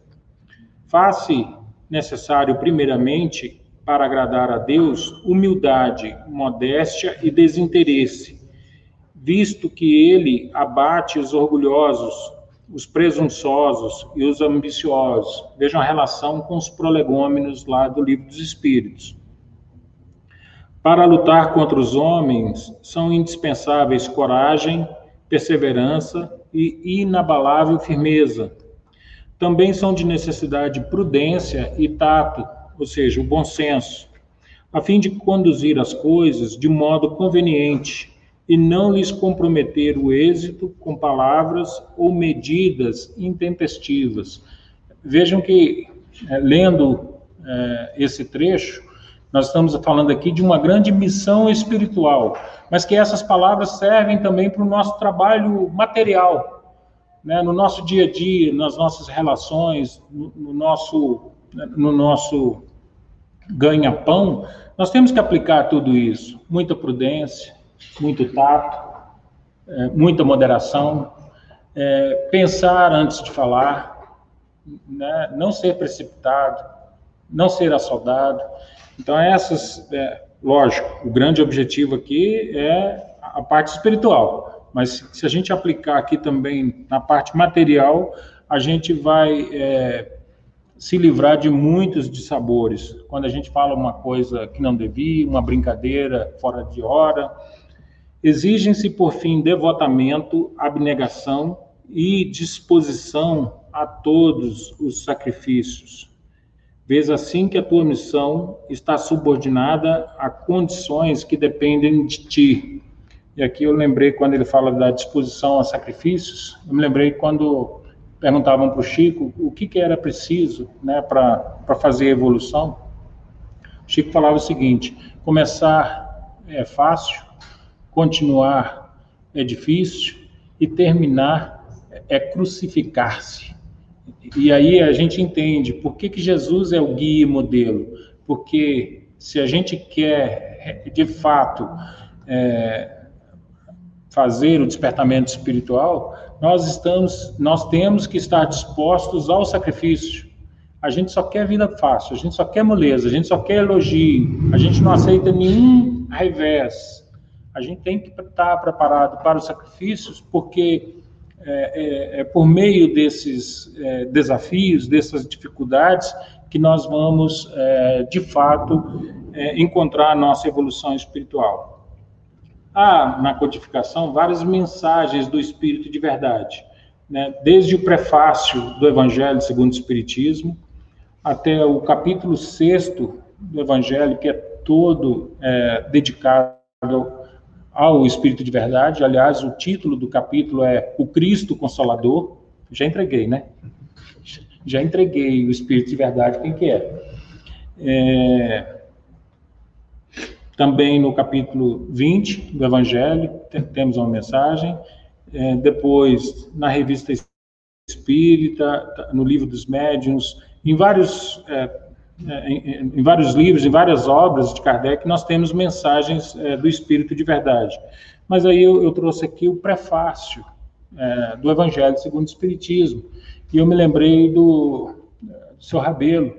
Faz-se necessário, primeiramente, para agradar a Deus, humildade, modéstia e desinteresse, visto que ele abate os orgulhosos os presunçosos e os ambiciosos. Vejam a relação com os prolegômenos lá do livro dos Espíritos. Para lutar contra os homens, são indispensáveis coragem, perseverança e inabalável firmeza. Também são de necessidade prudência e tato, ou seja, o bom senso, a fim de conduzir as coisas de modo conveniente e não lhes comprometer o êxito com palavras ou medidas intempestivas. Vejam que, é, lendo é, esse trecho, nós estamos falando aqui de uma grande missão espiritual, mas que essas palavras servem também para o nosso trabalho material, né, no nosso dia a dia, nas nossas relações, no, no nosso, no nosso ganha-pão. Nós temos que aplicar tudo isso, muita prudência, muito tato, é, muita moderação, é, pensar antes de falar, né, não ser precipitado, não ser assodado. Então, essas, é, lógico, o grande objetivo aqui é a parte espiritual, mas se a gente aplicar aqui também na parte material, a gente vai é, se livrar de muitos dissabores. Quando a gente fala uma coisa que não devia, uma brincadeira fora de hora, Exigem-se, por fim, devotamento, abnegação e disposição a todos os sacrifícios. Vês assim que a tua missão está subordinada a condições que dependem de ti. E aqui eu lembrei, quando ele fala da disposição a sacrifícios, eu me lembrei quando perguntavam para o Chico o que, que era preciso né, para fazer a evolução. Chico falava o seguinte: começar é fácil, Continuar é difícil e terminar é crucificar-se. E aí a gente entende por que, que Jesus é o guia e modelo. Porque se a gente quer, de fato, é, fazer o despertamento espiritual, nós estamos, nós temos que estar dispostos ao sacrifício. A gente só quer vida fácil, a gente só quer moleza, a gente só quer elogio, a gente não aceita nenhum revés, a gente tem que estar preparado para os sacrifícios, porque é, é, é por meio desses é, desafios, dessas dificuldades, que nós vamos, é, de fato, é, encontrar a nossa evolução espiritual. Há na codificação várias mensagens do Espírito de verdade, né? desde o prefácio do Evangelho segundo o Espiritismo, até o capítulo 6 do Evangelho, que é todo é, dedicado ao Espírito de Verdade. Aliás, o título do capítulo é O Cristo Consolador. Já entreguei, né? Já entreguei o Espírito de Verdade, quem que é? é... Também no capítulo 20 do Evangelho, temos uma mensagem. É, depois, na revista Espírita, no livro dos Médiuns, em vários é, é, em, em, vários livros, em várias obras de Kardec, nós temos mensagens é, do Espírito de verdade. Mas aí eu, eu trouxe aqui o prefácio é, do Evangelho segundo o Espiritismo. E eu me lembrei do, do seu Rabelo,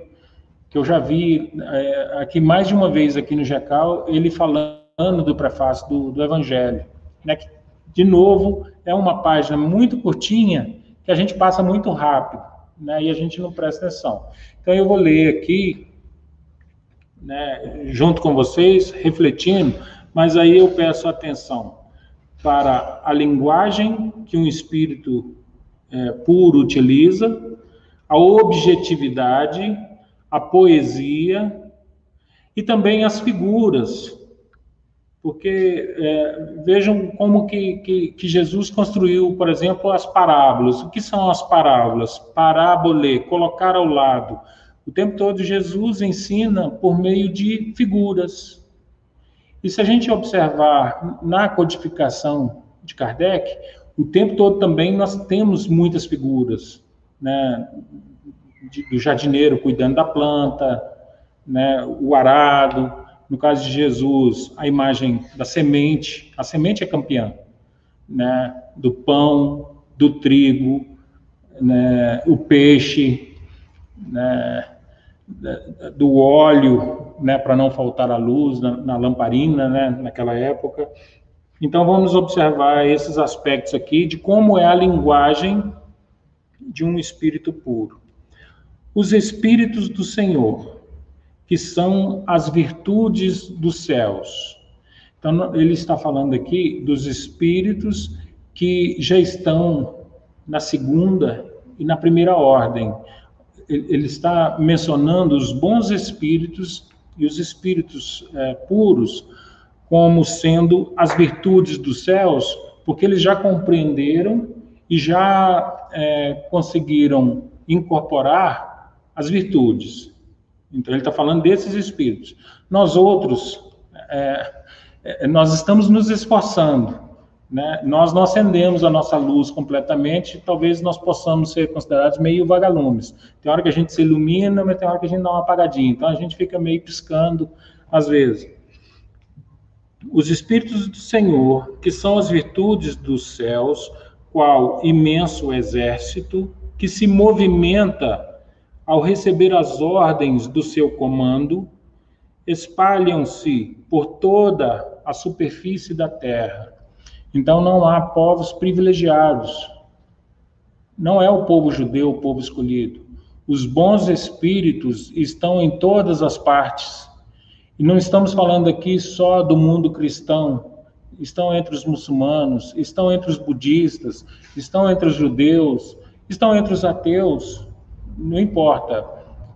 que eu já vi é, aqui mais de uma vez aqui no GECAL, ele falando do prefácio do, do Evangelho. Né, que, de novo, é uma página muito curtinha que a gente passa muito rápido né, e a gente não presta atenção. Então eu vou ler aqui, né, junto com vocês, refletindo, mas aí eu peço atenção para a linguagem que um espírito é, puro utiliza, a objetividade, a poesia e também as figuras porque é, vejam como que, que, que, Jesus construiu, por exemplo, as parábolas. O que são as parábolas? Parábole, colocar ao lado. O tempo todo Jesus ensina por meio de figuras. E se a gente observar na codificação de Kardec, o tempo todo também nós temos muitas figuras, né? Do jardineiro cuidando da planta, né? o arado, no caso de Jesus, a imagem da semente, a semente é campeã, né? Do pão, do trigo, né? o peixe, né? do óleo, né? Para não faltar a luz na, na lamparina, né? Naquela época. Então vamos observar esses aspectos aqui de como é a linguagem de um espírito puro. Os espíritos do Senhor, que são as virtudes dos céus. Então, ele está falando aqui dos espíritos que já estão na segunda e na primeira ordem. Ele está mencionando os bons espíritos e os espíritos é, puros como sendo as virtudes dos céus, porque eles já compreenderam e já é, conseguiram incorporar as virtudes. Então, ele está falando desses espíritos. Nós outros, é, é, nós estamos nos esforçando. Né? Nós não acendemos a nossa luz completamente, talvez nós possamos ser considerados meio vagalumes. Tem hora que a gente se ilumina, mas tem hora que a gente dá uma apagadinha. Então, a gente fica meio piscando às vezes os Espíritos do Senhor, que são as virtudes dos céus, qual imenso exército que se movimenta ao receber as ordens do seu comando, espalham-se por toda a superfície da terra. Então não há povos privilegiados. Não é o povo judeu o povo escolhido. Os bons espíritos estão em todas as partes e não estamos falando aqui só do mundo cristão, estão entre os muçulmanos, estão entre os budistas, estão entre os judeus, estão entre os ateus, não importa.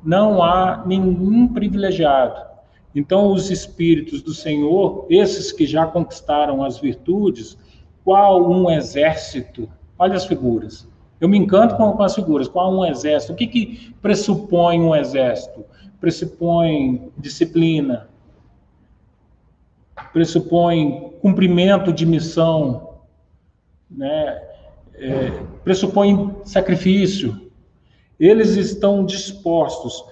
Não há nenhum privilegiado. Então, os espíritos do Senhor, esses que já conquistaram as virtudes, qual um exército? Olha as figuras. Eu me encanto com, as figuras. Qual um exército? O que, que pressupõe um exército? Pressupõe disciplina, pressupõe cumprimento de missão, né? É, pressupõe sacrifício. Eles estão dispostos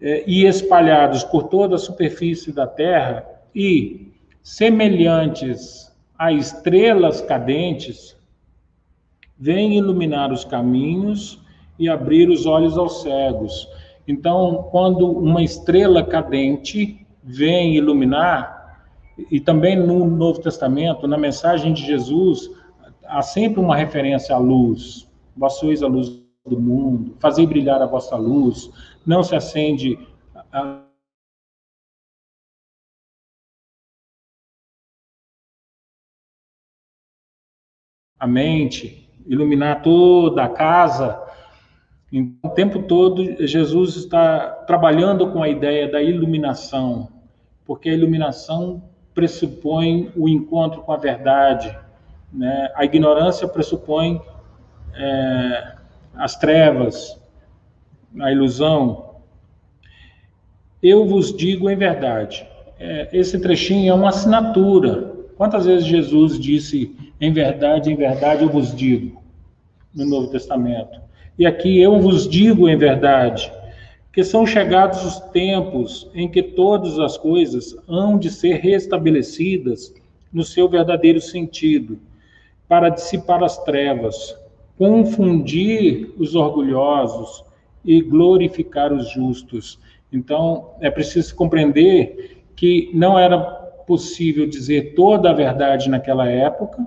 é, e espalhados por toda a superfície da terra e semelhantes a estrelas cadentes, vêm iluminar os caminhos e abrir os olhos aos cegos. Então, quando uma estrela cadente vem iluminar, e também no Novo Testamento, na mensagem de Jesus, há sempre uma referência à luz. Vós sois a luz do mundo, fazei brilhar a vossa luz, não se acende a a mente, iluminar toda a casa. Então, o tempo todo, Jesus está trabalhando com a ideia da iluminação, porque a iluminação pressupõe o encontro com a verdade, né? a ignorância pressupõe é, as trevas, a ilusão. Eu vos digo em verdade. É, esse trechinho é uma assinatura. Quantas vezes Jesus disse em verdade, em verdade eu vos digo no Novo Testamento? E aqui eu vos digo em verdade que são chegados os tempos em que todas as coisas hão de ser restabelecidas no seu verdadeiro sentido, para dissipar as trevas, confundir os orgulhosos e glorificar os justos. Então, é preciso compreender que não era possível dizer toda a verdade naquela época,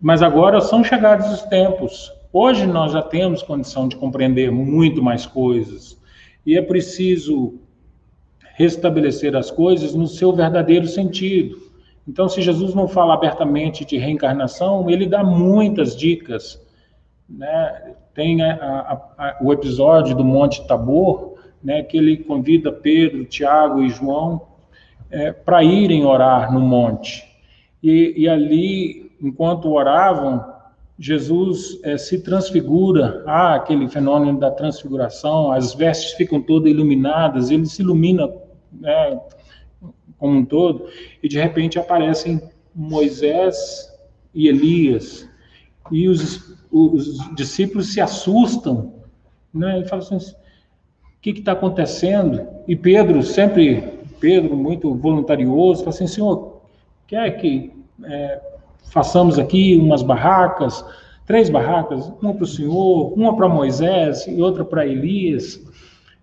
mas agora são chegados os tempos. Hoje nós já temos condição de compreender muito mais coisas e é preciso restabelecer as coisas no seu verdadeiro sentido. Então, se Jesus não fala abertamente de reencarnação, ele dá muitas dicas. Né? Tem a, a, a, o episódio do Monte Tabor, né, que ele convida Pedro, Tiago e João é, para irem orar no monte. E, e ali, enquanto oravam, Jesus é, se transfigura, há aquele fenômeno da transfiguração, as vestes ficam todas iluminadas, ele se ilumina né, como um todo, e de repente aparecem Moisés e Elias, e os, os discípulos se assustam, né, e falam assim, o que está acontecendo? E Pedro, sempre, Pedro muito voluntarioso, fala assim, Senhor, quer que é, façamos aqui umas barracas, três barracas, uma para o Senhor, uma para Moisés e outra para Elias.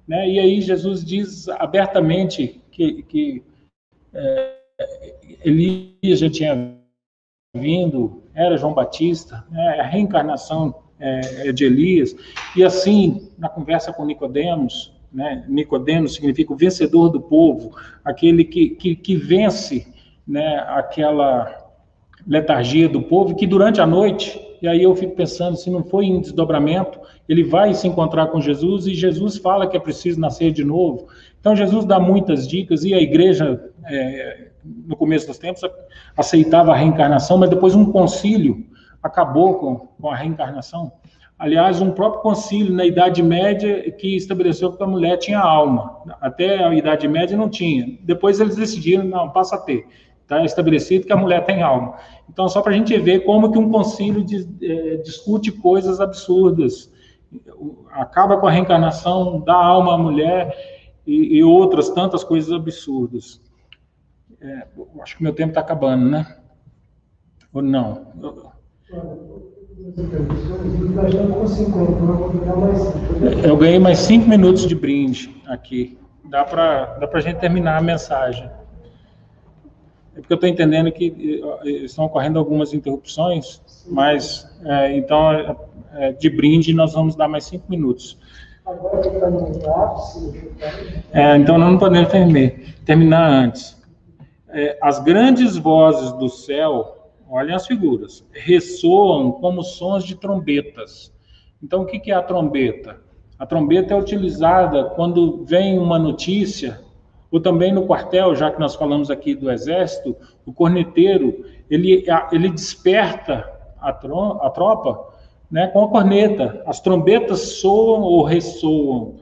Né? E aí Jesus diz abertamente que, que é, Elias já tinha vindo, era João Batista, né? a reencarnação é, é de Elias. E assim, na conversa com Nicodemos, né, Nicodemos significa o vencedor do povo, aquele que, que, que vence né, aquela letargia do povo, que durante a noite, e aí eu fico pensando, se não foi em desdobramento, ele vai se encontrar com Jesus e Jesus fala que é preciso nascer de novo. Então Jesus dá muitas dicas e a igreja, é, no começo dos tempos, aceitava a reencarnação, mas depois um concílio acabou com, com a reencarnação. Aliás, um próprio concílio na Idade Média que estabeleceu que a mulher tinha alma. Até a Idade Média não tinha. Depois eles decidiram, não, passa a ter. Está estabelecido que a mulher tem alma. Então, só para a gente ver como que um concílio de, é, discute coisas absurdas. Acaba com a reencarnação, dá alma à mulher e, e outras tantas coisas absurdas. É, acho que meu tempo está acabando, né? Ou não? Eu ganhei mais cinco minutos de brinde aqui. Dá para dá a gente terminar a mensagem. É porque eu estou entendendo que eh, estão ocorrendo algumas interrupções, mas é, então é, de brinde nós vamos dar mais cinco minutos. É, então não podemos terminar, terminar antes. É, as grandes vozes do céu, olhem as figuras, ressoam como sons de trombetas. Então o que, que é a trombeta? A trombeta é utilizada quando vem uma notícia ou também no quartel, já que nós falamos aqui do exército, o corneteiro, ele, ele desperta a, a tropa né, com a corneta. As trombetas soam ou ressoam.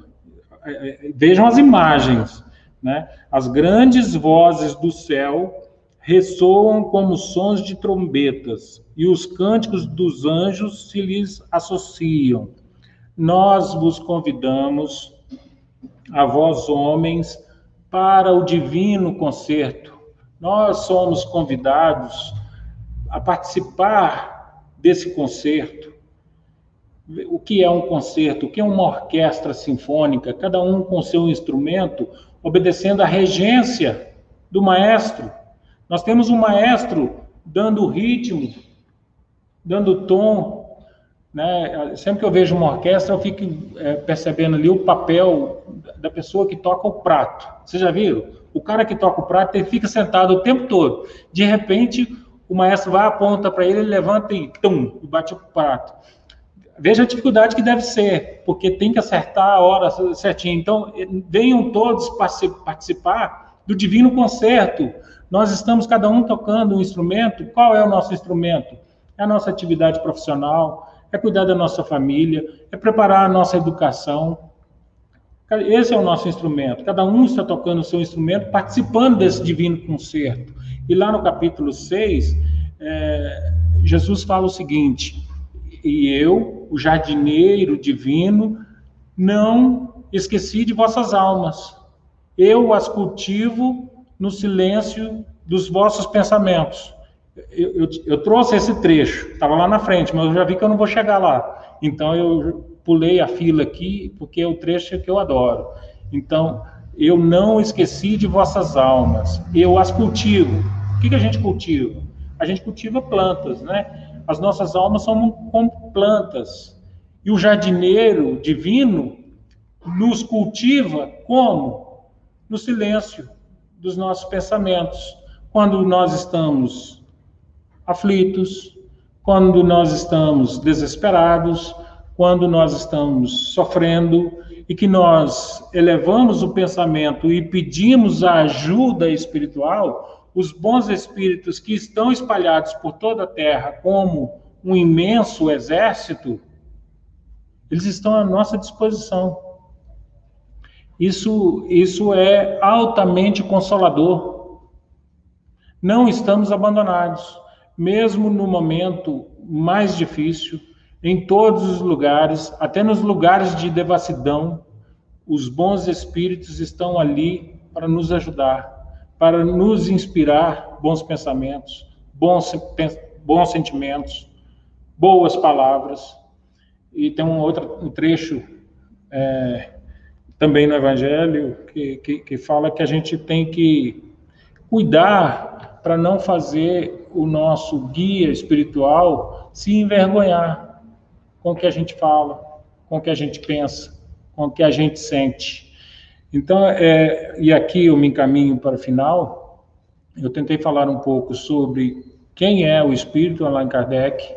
É, é, vejam as imagens. Né? As grandes vozes do céu ressoam como sons de trombetas, e os cânticos dos anjos se lhes associam. Nós vos convidamos, a vós homens, para o divino concerto. Nós somos convidados a participar desse concerto. O que é um concerto? O que é uma orquestra sinfônica? Cada um com seu instrumento, obedecendo à regência do maestro. Nós temos um maestro dando ritmo, dando tom, né? Sempre que eu vejo uma orquestra, eu fico é, percebendo ali o papel da pessoa que toca o prato. Vocês já viram? O cara que toca o prato, ele fica sentado o tempo todo. De repente, o maestro vai, aponta para ele, ele levanta e tum, bate o prato. Veja a dificuldade que deve ser, porque tem que acertar a hora certinha. Então, venham todos participar do divino concerto. Nós estamos cada um tocando um instrumento. Qual é o nosso instrumento? É a nossa atividade profissional, é cuidar da nossa família, é preparar a nossa educação. Esse é o nosso instrumento. Cada um está tocando o seu instrumento, participando desse divino concerto. E lá no capítulo 6, é, Jesus fala o seguinte: E eu, o jardineiro divino, não esqueci de vossas almas. Eu as cultivo no silêncio dos vossos pensamentos eu, eu, eu, trouxe esse trecho, estava lá na frente, mas eu já vi que eu não vou chegar lá. Então eu pulei a fila aqui, porque é o trecho que eu adoro. Então, eu não esqueci de vossas almas, eu as cultivo. O que, que a gente cultiva? A gente cultiva plantas, né? As nossas almas são como plantas. E o jardineiro divino nos cultiva como? No silêncio dos nossos pensamentos. Quando nós estamos aflitos, quando nós estamos desesperados, quando nós estamos sofrendo e que nós elevamos o pensamento e pedimos a ajuda espiritual, os bons espíritos que estão espalhados por toda a terra como um imenso exército, eles estão à nossa disposição. Isso, isso é altamente consolador. Não estamos abandonados mesmo no momento mais difícil, em todos os lugares, até nos lugares de devassidão, os bons espíritos estão ali para nos ajudar, para nos inspirar bons pensamentos, bons, bons sentimentos, boas palavras. E tem um outro um trecho é, também no Evangelho que, que, que fala que a gente tem que cuidar para não fazer o nosso guia espiritual se envergonhar. com o que a gente fala, com o que a gente pensa, com o que a gente sente. Então, é, e aqui eu me encaminho para o final, eu tentei falar um pouco sobre quem é o Espírito Allan Kardec,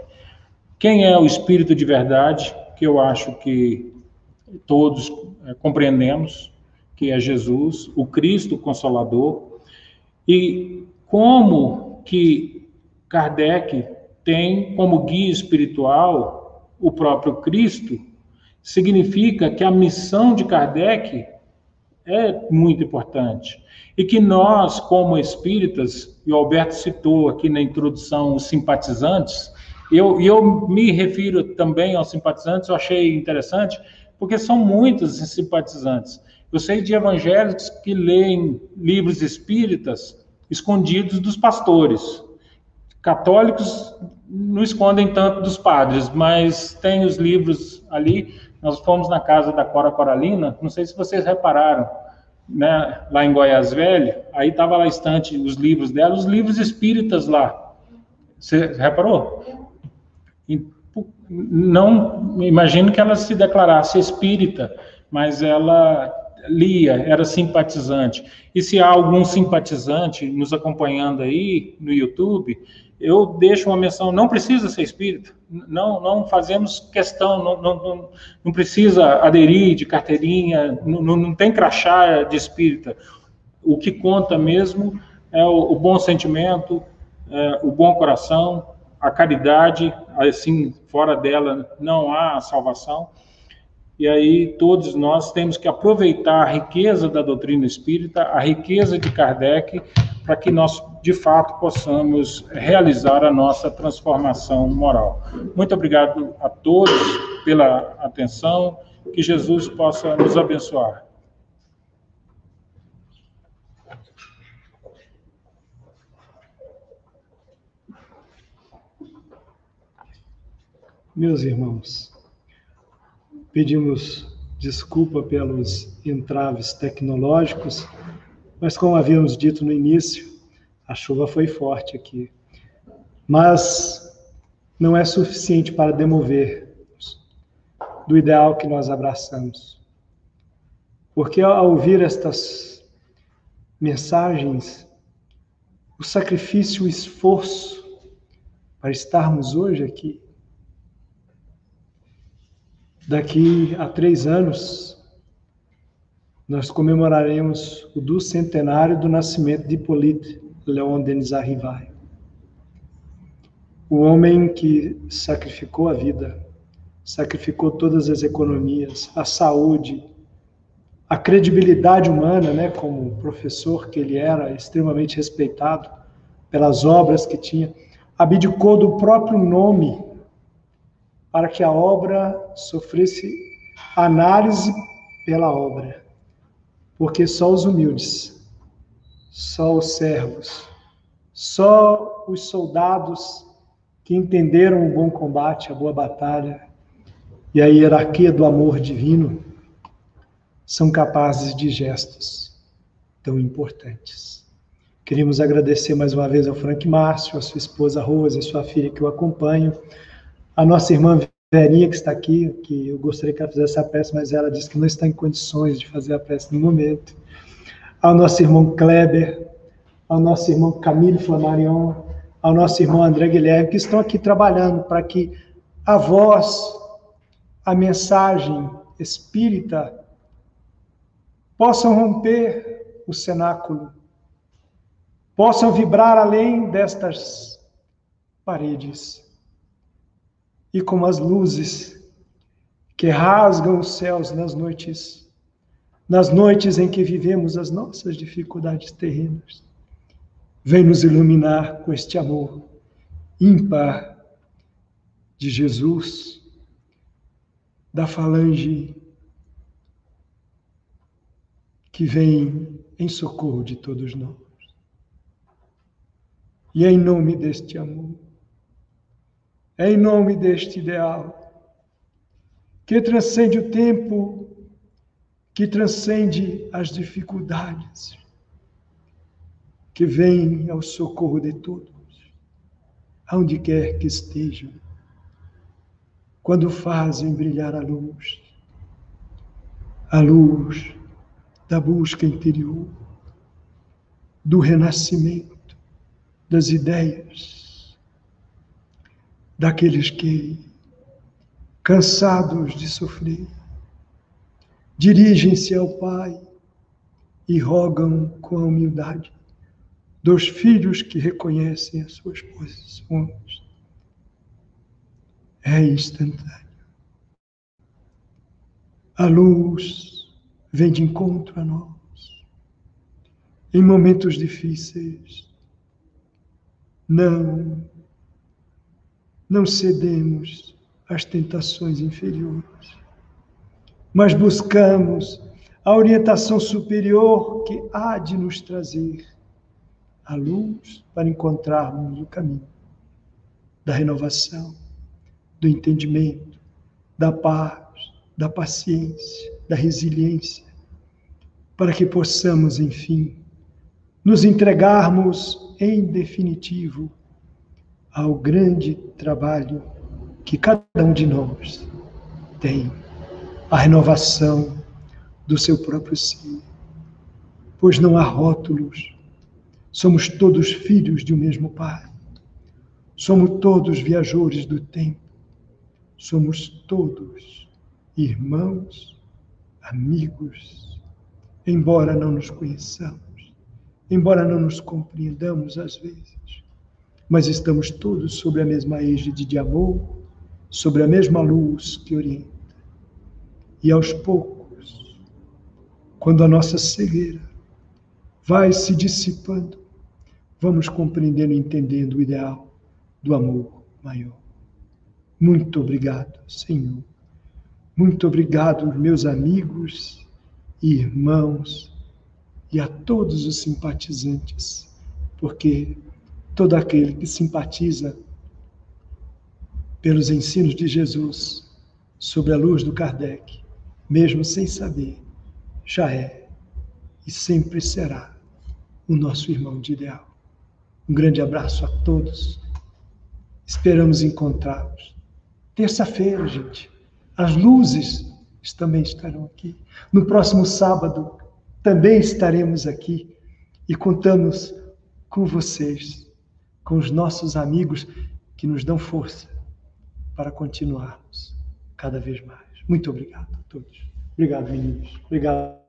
quem é o Espírito de verdade, que eu acho que todos é, compreendemos, que é Jesus, o Cristo Consolador, e como que Kardec tem como guia espiritual o próprio Cristo, significa que a missão de Kardec é muito importante. E que nós, como espíritas, e o Alberto citou aqui na introdução os simpatizantes, e eu, eu me refiro também aos simpatizantes, eu achei interessante, porque são muitos os simpatizantes. Eu sei de evangélicos que leem livros espíritas escondidos dos pastores. Católicos não escondem tanto dos padres, mas tem os livros ali. Nós fomos na casa da Cora Coralina, não sei se vocês repararam, né, lá em Goiás Velho, aí estava lá estante, os livros dela, os livros espíritas lá. Você reparou? Não, imagino que ela se declarasse espírita, mas ela lia, era simpatizante. E se há algum simpatizante nos acompanhando aí no YouTube, eu deixo uma menção, não precisa ser espírita, não, não fazemos questão, não, não, não precisa aderir de carteirinha, não, não tem crachá de espírita. O que conta mesmo é o, o bom sentimento, é, o bom coração, a caridade, assim, fora dela não há salvação. E aí todos nós temos que aproveitar a riqueza da doutrina espírita, a riqueza de Kardec, para que nós, de fato, possamos realizar a nossa transformação moral. Muito obrigado a todos pela atenção, que Jesus possa nos abençoar. Meus irmãos, Pedimos desculpa pelos entraves tecnológicos, mas como havíamos dito no início, a chuva foi forte aqui. Mas não é suficiente para demover do ideal que nós abraçamos. Porque ao ouvir estas mensagens, o sacrifício, o esforço para estarmos hoje aqui, Daqui a três anos, nós comemoraremos o do centenário do nascimento de Hippolyte Leon Denis Arrivai. O homem que sacrificou a vida, sacrificou todas as economias, a saúde, a credibilidade humana, né, como professor que ele era, extremamente respeitado pelas obras que tinha, abdicou do próprio nome para que a obra sofresse análise pela obra. Porque só os humildes, só os servos, só os soldados que entenderam o bom combate, a boa batalha e a hierarquia do amor divino são capazes de gestos tão importantes. Queríamos agradecer mais uma vez ao Frank Márcio, a sua esposa Rose, a sua filha que o acompanham, a nossa irmã Verinha, que está aqui, que eu gostaria que ela fizesse a peça, mas ela disse que não está em condições de fazer a peça no momento. Ao nosso irmão Kleber, ao nosso irmão Camille Flammarion, ao nosso irmão André Guilherme, que estão aqui trabalhando para que a voz, a mensagem espírita possam romper o cenáculo, possam vibrar além destas paredes. E como as luzes que rasgam os céus nas noites, nas noites em que vivemos as nossas dificuldades terrenas. Vem nos iluminar com este amor ímpar de Jesus, da falange que vem em socorro de todos nós. E é em nome deste amor em nome deste ideal, que transcende o tempo, que transcende as dificuldades, que vem ao socorro de todos, aonde quer que estejam. quando fazem brilhar a luz, a luz da busca interior, do renascimento das ideias, daqueles que, cansados de sofrer, dirigem-se ao Pai e rogam com a humildade dos filhos que reconhecem as suas posições. É instantâneo. A luz vem de encontro a nós. Em momentos difíceis, não, não cedemos às tentações inferiores, mas buscamos a orientação superior que há de nos trazer a luz para encontrarmos o caminho da renovação, do entendimento, da paz, da paciência, da resiliência, para que possamos, enfim, nos entregarmos em definitivo ao grande trabalho que cada um de nós tem, a renovação do seu próprio ser. Pois não há rótulos, Somos todos filhos de um mesmo Pai. Somos todos viajores do tempo. Somos todos irmãos, amigos, embora não nos conheçamos, embora não nos compreendamos às vezes, mas estamos todos sob a mesma égide de amor, sobre a mesma luz que orienta. E aos poucos, quando a nossa cegueira vai se dissipando, vamos compreendendo e entendendo o ideal do amor maior. Muito obrigado, Senhor. Muito obrigado, meus amigos e irmãos e a todos os simpatizantes, porque todo aquele que simpatiza pelos ensinos de Jesus sob a luz do Kardec, mesmo sem saber, já é e sempre será o nosso irmão de ideal. Um grande abraço a todos. Esperamos encontrá-los. Terça-feira, gente, as luzes também estarão aqui. No próximo sábado também estaremos aqui e contamos com vocês, com os nossos amigos que nos dão força para continuarmos cada vez mais. Muito obrigado a todos. Obrigado, meninos. Obrigado.